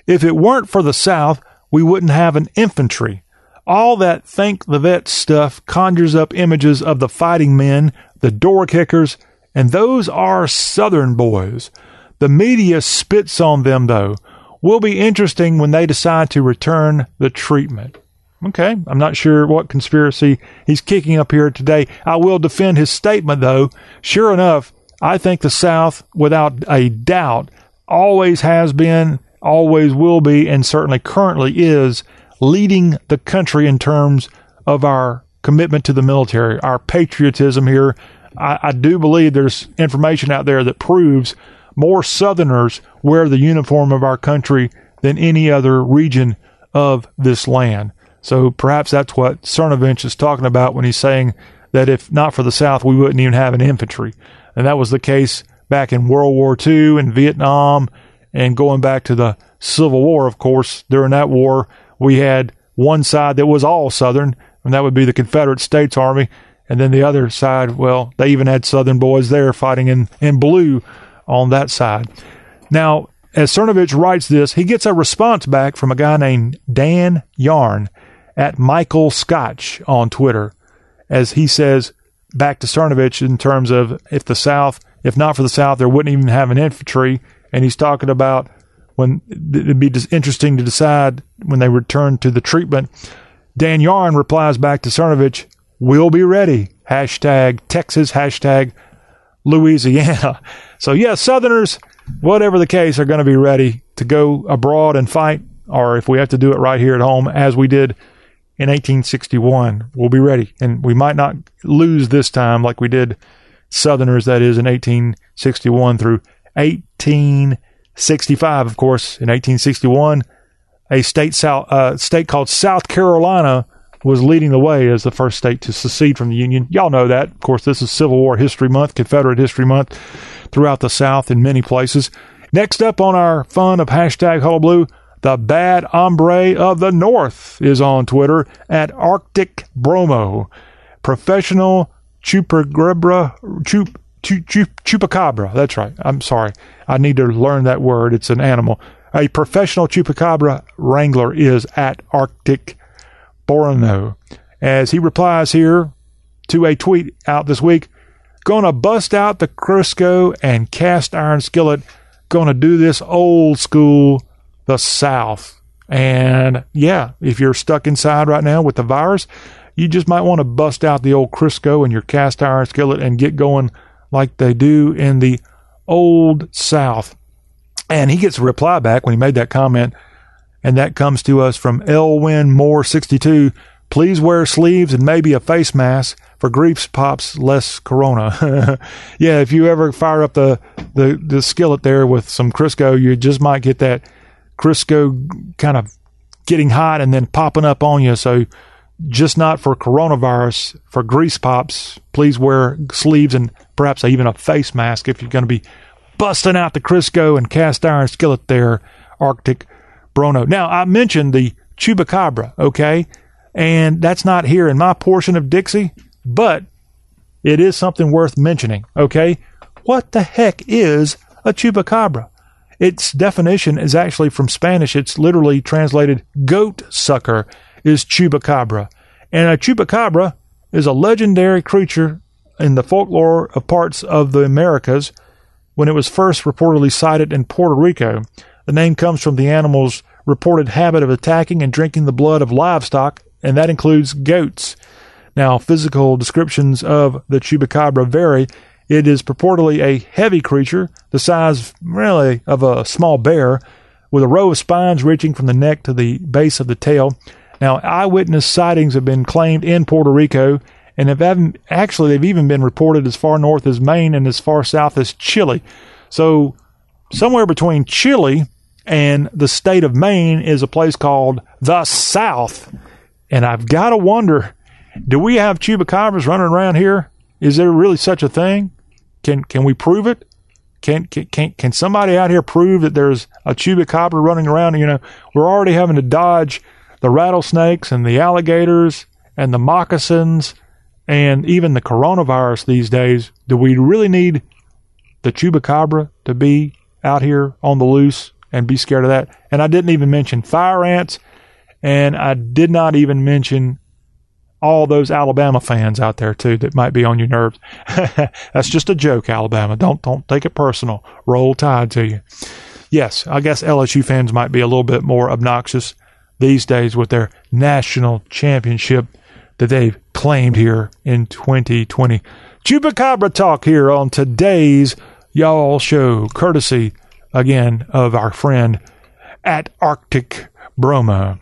If it weren't for the South, we wouldn't have an infantry. All that thank the vet stuff conjures up images of the fighting men, the door kickers, and those are Southern boys. The media spits on them, though. Will be interesting when they decide to return the treatment. Okay, I'm not sure what conspiracy he's kicking up here today. I will defend his statement, though. Sure enough, I think the South, without a doubt, always has been, always will be, and certainly currently is leading the country in terms of our commitment to the military, our patriotism here. I, I do believe there's information out there that proves more Southerners wear the uniform of our country than any other region of this land. So perhaps that's what Cernovich is talking about when he's saying that if not for the South, we wouldn't even have an infantry. And that was the case back in World War II and Vietnam and going back to the Civil War, of course. During that war, we had one side that was all Southern, and that would be the Confederate States Army. And then the other side, well, they even had Southern boys there fighting in, in blue on that side. Now, as Cernovich writes this, he gets a response back from a guy named Dan Yarn at Michael Scotch on Twitter, as he says back to Cernovich in terms of if the South, if not for the South, there wouldn't even have an infantry. And he's talking about when it'd be interesting to decide when they return to the treatment. Dan Yarn replies back to Cernovich, we'll be ready. Hashtag Texas, hashtag Louisiana. [laughs] So, yeah, Southerners, whatever the case, are going to be ready to go abroad and fight, or if we have to do it right here at home, as we did in 1861, we'll be ready. And we might not lose this time like we did Southerners, that is, in 1861 through 1865. Of course, in 1861, a state, south, uh, state called South Carolina was leading the way as the first state to secede from the Union. Y'all know that. Of course, this is Civil War History Month, Confederate History Month throughout the South in many places. Next up on our fun of hashtag Hullabaloo, the bad hombre of the North is on Twitter at Arctic Bromo. Professional chupacabra, chup, chup, chup, chupacabra. That's right. I'm sorry. I need to learn that word. It's an animal. A professional chupacabra wrangler is at Arctic Borno. As he replies here to a tweet out this week, gonna bust out the Crisco and cast iron skillet. Gonna do this old school, the South. And yeah, if you're stuck inside right now with the virus, you just might want to bust out the old Crisco and your cast iron skillet and get going like they do in the old South. And he gets a reply back when he made that comment and that comes to us from Elwin Moore 62. Please wear sleeves and maybe a face mask for griefs pops less corona. [laughs] yeah, if you ever fire up the, the, the skillet there with some Crisco, you just might get that Crisco kind of getting hot and then popping up on you. So just not for coronavirus, for grease pops, please wear sleeves and perhaps even a face mask if you're going to be busting out the Crisco and cast iron skillet there, Arctic Brono. Now, I mentioned the chupacabra, okay? And that's not here in my portion of Dixie, but it is something worth mentioning, okay? What the heck is a chupacabra? Its definition is actually from Spanish. It's literally translated goat sucker is chupacabra. And a chupacabra is a legendary creature in the folklore of parts of the Americas when it was first reportedly sighted in Puerto Rico. The name comes from the animal's reported habit of attacking and drinking the blood of livestock, and that includes goats. Now, physical descriptions of the chupacabra vary. It is purportedly a heavy creature, the size really of a small bear, with a row of spines reaching from the neck to the base of the tail. Now, eyewitness sightings have been claimed in Puerto Rico, and have actually they've even been reported as far north as Maine and as far south as Chile. So, somewhere between Chile and the state of Maine is a place called the South. And I've got to wonder do we have chupacabras running around here? Is there really such a thing? Can can we prove it? Can can can, somebody out here prove that there's a chupacabra running around? You know, we're already having to dodge the rattlesnakes and the alligators and the moccasins and even the coronavirus these days. Do we really need the chupacabra to be out here on the loose and be scared of that. And I didn't even mention fire ants, and I did not even mention all those Alabama fans out there too that might be on your nerves. [laughs] That's just a joke, Alabama. Don't don't take it personal. Roll tide to you. Yes, I guess LSU fans might be a little bit more obnoxious these days with their national championship that they've claimed here in 2020. Chupacabra talk here on today's Y'all show, courtesy again of our friend at Arctic Broma.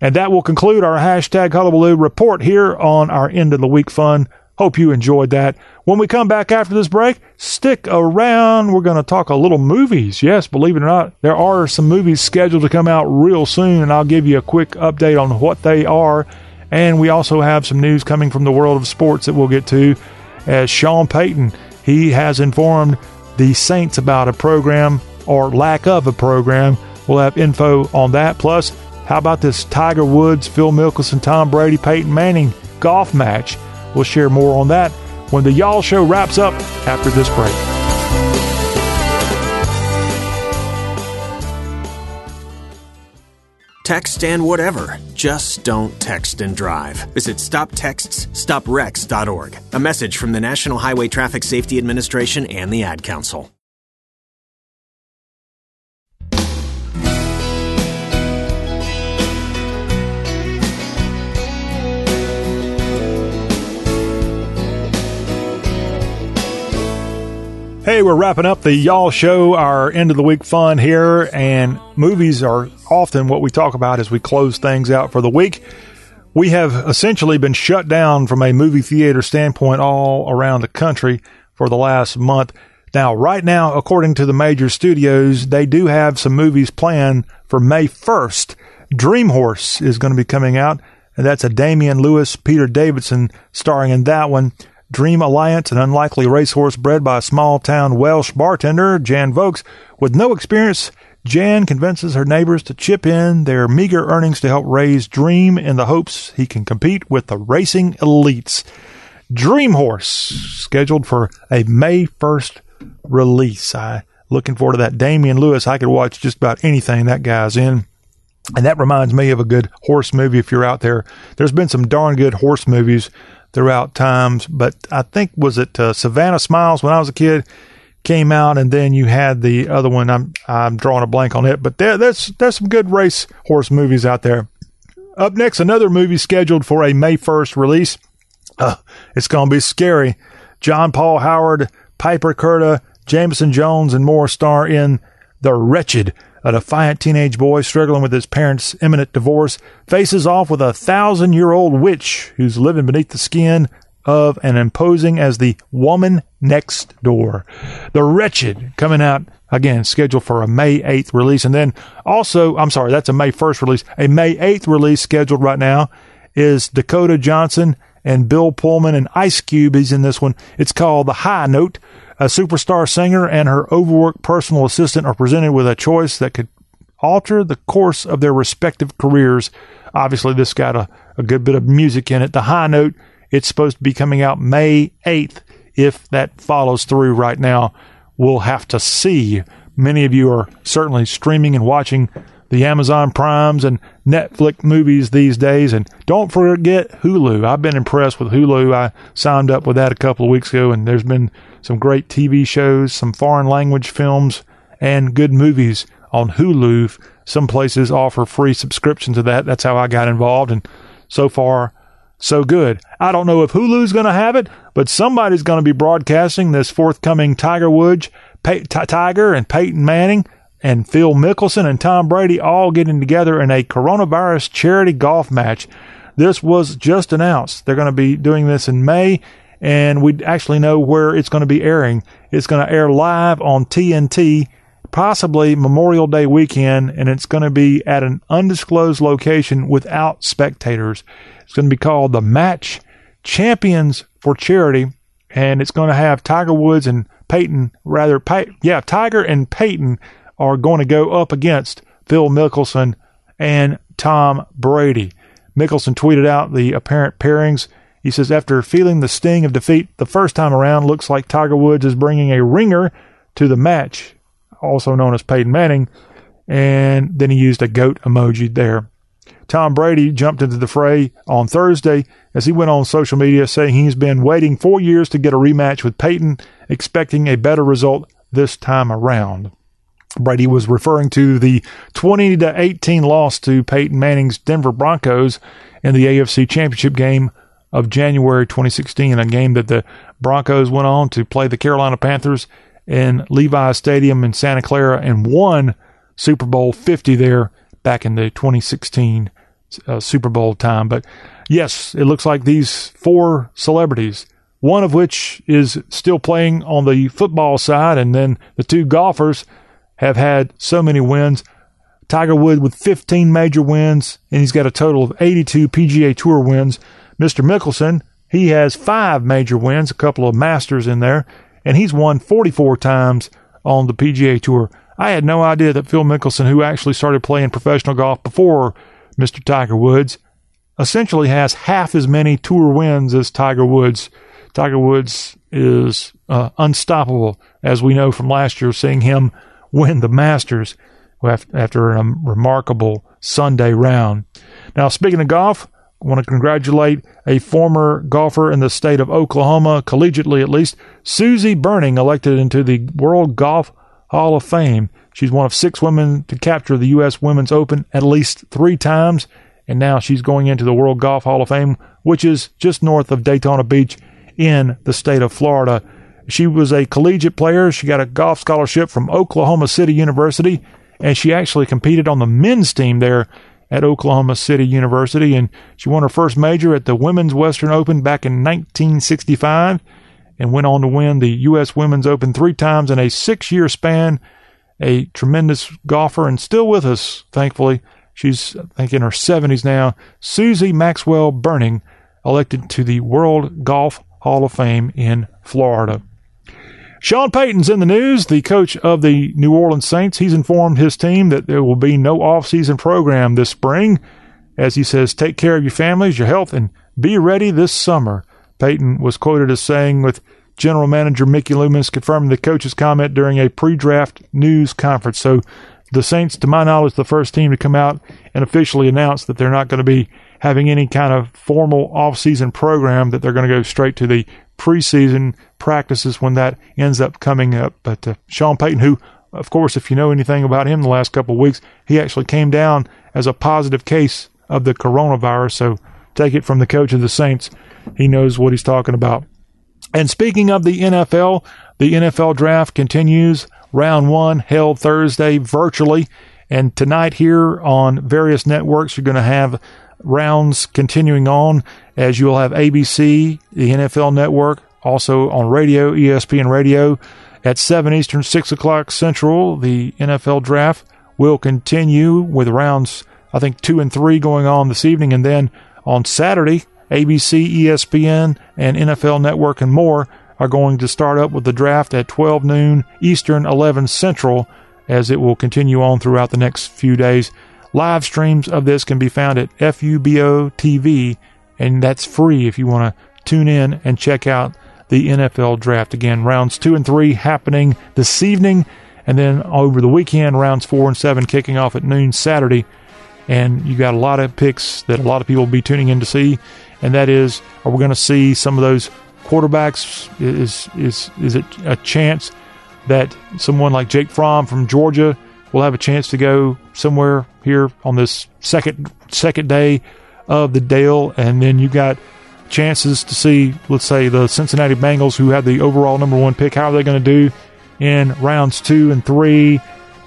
And that will conclude our hashtag Hullabaloo report here on our end of the week fun. Hope you enjoyed that. When we come back after this break, stick around. We're going to talk a little movies. Yes, believe it or not, there are some movies scheduled to come out real soon, and I'll give you a quick update on what they are. And we also have some news coming from the world of sports that we'll get to. As Sean Payton, he has informed the Saints about a program or lack of a program. We'll have info on that. Plus, how about this Tiger Woods, Phil Mickelson, Tom Brady, Peyton Manning golf match? We'll share more on that when the Y'all Show wraps up after this break. Text and whatever. Just don't text and drive. Visit stoptextsstopwrecks.org. A message from the National Highway Traffic Safety Administration and the Ad Council. Hey, we're wrapping up the Y'all Show, our end of the week fun here, and movies are often what we talk about as we close things out for the week. We have essentially been shut down from a movie theater standpoint all around the country for the last month. Now, right now, according to the major studios, they do have some movies planned for May 1st. Dream Horse is going to be coming out, and that's a Damian Lewis, Peter Davidson starring in that one. Dream Alliance, an unlikely racehorse bred by a small town Welsh bartender, Jan Vokes. With no experience, Jan convinces her neighbors to chip in their meager earnings to help raise Dream in the hopes he can compete with the racing elites. Dream Horse, scheduled for a May 1st release. I looking forward to that. Damian Lewis, I could watch just about anything that guy's in. And that reminds me of a good horse movie if you're out there. There's been some darn good horse movies throughout times. But I think was it uh, Savannah Smiles when I was a kid came out, and then you had the other one. I'm I'm drawing a blank on it, but there, there's there's some good race horse movies out there. Up next, another movie scheduled for a May 1st release. Uh, it's going to be scary. John Paul Howard, Piper Curda, Jamison Jones, and more star in The Wretched, a defiant teenage boy struggling with his parents' imminent divorce faces off with a thousand year old witch who's living beneath the skin of and imposing as the woman next door. The Wretched coming out again, scheduled for a May 8th release. And then also, I'm sorry, that's a May 1st release. A May 8th release scheduled right now is Dakota Johnson and Bill Pullman and Ice Cube. He's in this one. It's called The High Note. A superstar singer and her overworked personal assistant are presented with a choice that could alter the course of their respective careers. Obviously, this got a, a good bit of music in it. The High Note, it's supposed to be coming out May 8th. If that follows through right now, we'll have to see. Many of you are certainly streaming and watching the Amazon Primes and Netflix movies these days. And don't forget Hulu. I've been impressed with Hulu. I signed up with that a couple of weeks ago, and there's been some great TV shows, some foreign language films, and good movies on Hulu. Some places offer free subscription to that. That's how I got involved. And so far, so good. I don't know if Hulu's going to have it, but somebody's going to be broadcasting this forthcoming Tiger Woods, Pay- T- Tiger and Peyton Manning and Phil Mickelson and Tom Brady all getting together in a coronavirus charity golf match. This was just announced. They're going to be doing this in May and we actually know where it's going to be airing. It's going to air live on TNT, possibly Memorial Day weekend, and it's going to be at an undisclosed location without spectators. It's going to be called the Match Champions for Charity, and it's going to have Tiger Woods and Peyton, rather, Pey- yeah, Tiger and Peyton are going to go up against Phil Mickelson and Tom Brady. Mickelson tweeted out the apparent pairings he says, after feeling the sting of defeat the first time around, looks like Tiger Woods is bringing a ringer to the match, also known as Peyton Manning. And then he used a goat emoji there. Tom Brady jumped into the fray on Thursday as he went on social media saying he's been waiting four years to get a rematch with Peyton, expecting a better result this time around. Brady was referring to the 20 to 18 loss to Peyton Manning's Denver Broncos in the AFC Championship game of January 2016, a game that the Broncos went on to play the Carolina Panthers in Levi Stadium in Santa Clara and won Super Bowl 50 there back in the 2016 uh, Super Bowl time. But yes, it looks like these four celebrities, one of which is still playing on the football side, and then the two golfers have had so many wins. Tiger Woods with 15 major wins, and he's got a total of 82 PGA Tour wins. Mr. Mickelson, he has five major wins, a couple of Masters in there, and he's won 44 times on the PGA Tour. I had no idea that Phil Mickelson, who actually started playing professional golf before Mr. Tiger Woods, essentially has half as many tour wins as Tiger Woods. Tiger Woods is uh, unstoppable, as we know from last year, seeing him win the Masters after a remarkable Sunday round. Now, speaking of golf, I want to congratulate a former golfer in the state of Oklahoma, collegiately at least, Susie Berning, elected into the World Golf Hall of Fame. She's one of six women to capture the U.S. Women's Open at least three times, and now she's going into the World Golf Hall of Fame, which is just north of Daytona Beach in the state of Florida. She was a collegiate player. She got a golf scholarship from Oklahoma City University, and she actually competed on the men's team there at Oklahoma City University, and she won her first major at the Women's Western Open back in 1965 and went on to win the U.S. Women's Open three times in a six year span. A tremendous golfer and still with us, thankfully. She's, I think, in her 70s now. Susie Maxwell Berning, elected to the World Golf Hall of Fame in Florida. Sean Payton's in the news, the coach of the New Orleans Saints. He's informed his team that there will be no offseason program this spring. As he says, take care of your families, your health, and be ready this summer. Payton was quoted as saying, with general manager Mickey Loomis confirming the coach's comment during a pre draft news conference. So the Saints, to my knowledge, the first team to come out and officially announce that they're not going to be having any kind of formal offseason program, that they're going to go straight to the preseason practices when that ends up coming up. But uh, Sean Payton, who, of course, if you know anything about him the last couple of weeks, he actually came down as a positive case of the coronavirus. So take it from the coach of the Saints. He knows what he's talking about. And speaking of the NFL, the NFL draft continues. Round one held Thursday virtually. And tonight here on various networks, you're going to have rounds continuing on as you'll have ABC, the NFL network, also on radio, ESPN radio at 7 Eastern, 6 o'clock Central. The NFL draft will continue with rounds, I think, 2 and 3 going on this evening. And then on Saturday, ABC, ESPN, and NFL network and more are going to start up with the draft at 12 noon Eastern, 11 Central, as it will continue on throughout the next few days. Live streams of this can be found at FUBO TV, and that's free if you want to tune in and check out the NFL draft. Again, rounds two and three happening this evening, and then over the weekend, rounds four and seven kicking off at noon Saturday. And you got a lot of picks that a lot of people will be tuning in to see, and that is, are we going to see some of those quarterbacks? Is is is it a chance that someone like Jake Fromm from Georgia? will have a chance to go somewhere here on this second second day of the Dale, and then you got chances to see, let's say, the Cincinnati Bengals, who had the overall number one pick. How are they going to do in rounds two and three?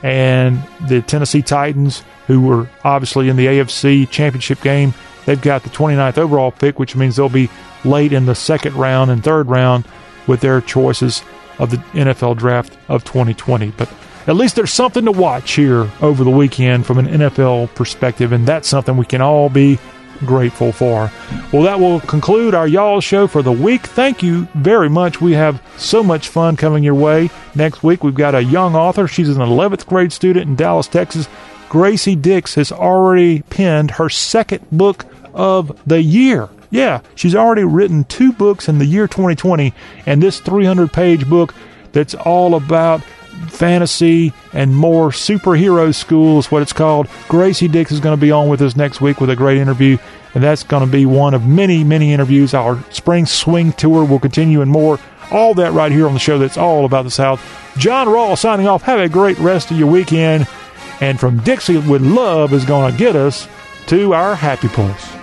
And the Tennessee Titans, who were obviously in the AFC Championship game, they've got the 29th overall pick, which means they'll be late in the second round and third round with their choices of the NFL draft of 2020. But at least there's something to watch here over the weekend from an NFL perspective, and that's something we can all be grateful for. Well, that will conclude our Y'all show for the week. Thank you very much. We have so much fun coming your way. Next week, we've got a young author. She's an 11th grade student in Dallas, Texas. Gracie Dix has already penned her second book of the year. Yeah, she's already written two books in the year 2020, and this 300 page book that's all about fantasy and more superhero school is what it's called. Gracie Dix is going to be on with us next week with a great interview, and that's going to be one of many, many interviews. Our spring swing tour will continue and more. All that right here on the show that's all about the South. John Rawl signing off. Have a great rest of your weekend. And from Dixie with Love is going to get us to our happy place.